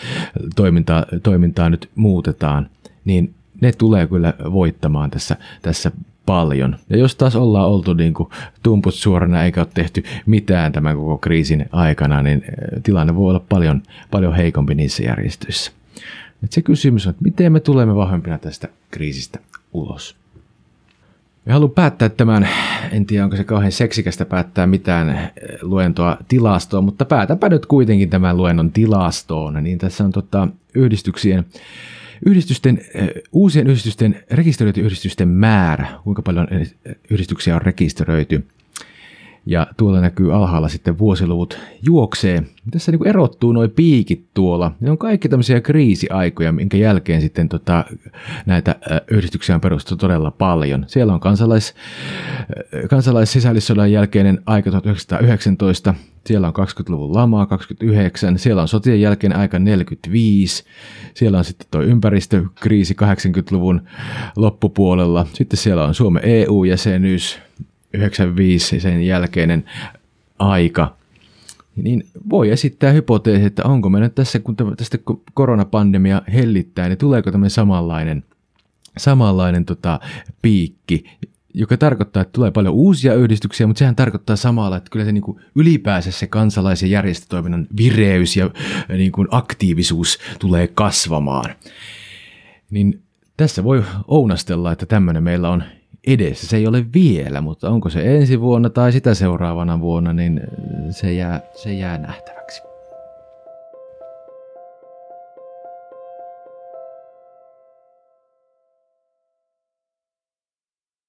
B: toimintaa, toimintaa nyt muutetaan, niin ne tulee kyllä voittamaan tässä, tässä paljon. Ja jos taas ollaan oltu niin kuin tumput suorana eikä ole tehty mitään tämän koko kriisin aikana, niin eh, tilanne voi olla paljon, paljon heikompi niissä järjestöissä. Et se kysymys on, että miten me tulemme vahvempina tästä kriisistä ulos. Ja haluan päättää tämän, en tiedä onko se kauhean seksikästä päättää mitään eh, luentoa tilastoa, mutta päätäpä nyt kuitenkin tämän luennon tilastoon. Niin tässä on tota, yhdistyksien, yhdistysten, eh, uusien yhdistysten, rekisteröity yhdistysten määrä, kuinka paljon yhdistyksiä on rekisteröity – ja tuolla näkyy alhaalla sitten vuosiluvut juoksee. Tässä niin erottuu noin piikit tuolla. Ne on kaikki tämmöisiä kriisiaikoja, minkä jälkeen sitten tota, näitä yhdistyksiä on perustettu todella paljon. Siellä on kansalais, kansalaissisällissodan jälkeinen aika 1919, siellä on 20-luvun lama 29, siellä on sotien jälkeinen aika 45, siellä on sitten tuo ympäristökriisi 80-luvun loppupuolella, sitten siellä on Suomen EU-jäsenyys 95 sen jälkeinen aika, niin voi esittää hypoteesi, että onko me nyt tässä, kun tästä koronapandemia hellittää, niin tuleeko tämmöinen samanlainen, samanlainen tota, piikki, joka tarkoittaa, että tulee paljon uusia yhdistyksiä, mutta sehän tarkoittaa samalla, että kyllä se niin kuin ylipäänsä se kansalaisen järjestötoiminnan vireys ja niin kuin aktiivisuus tulee kasvamaan. Niin tässä voi ounastella, että tämmöinen meillä on edessä. Se ei ole vielä, mutta onko se ensi vuonna tai sitä seuraavana vuonna, niin se jää, se jää nähtäväksi.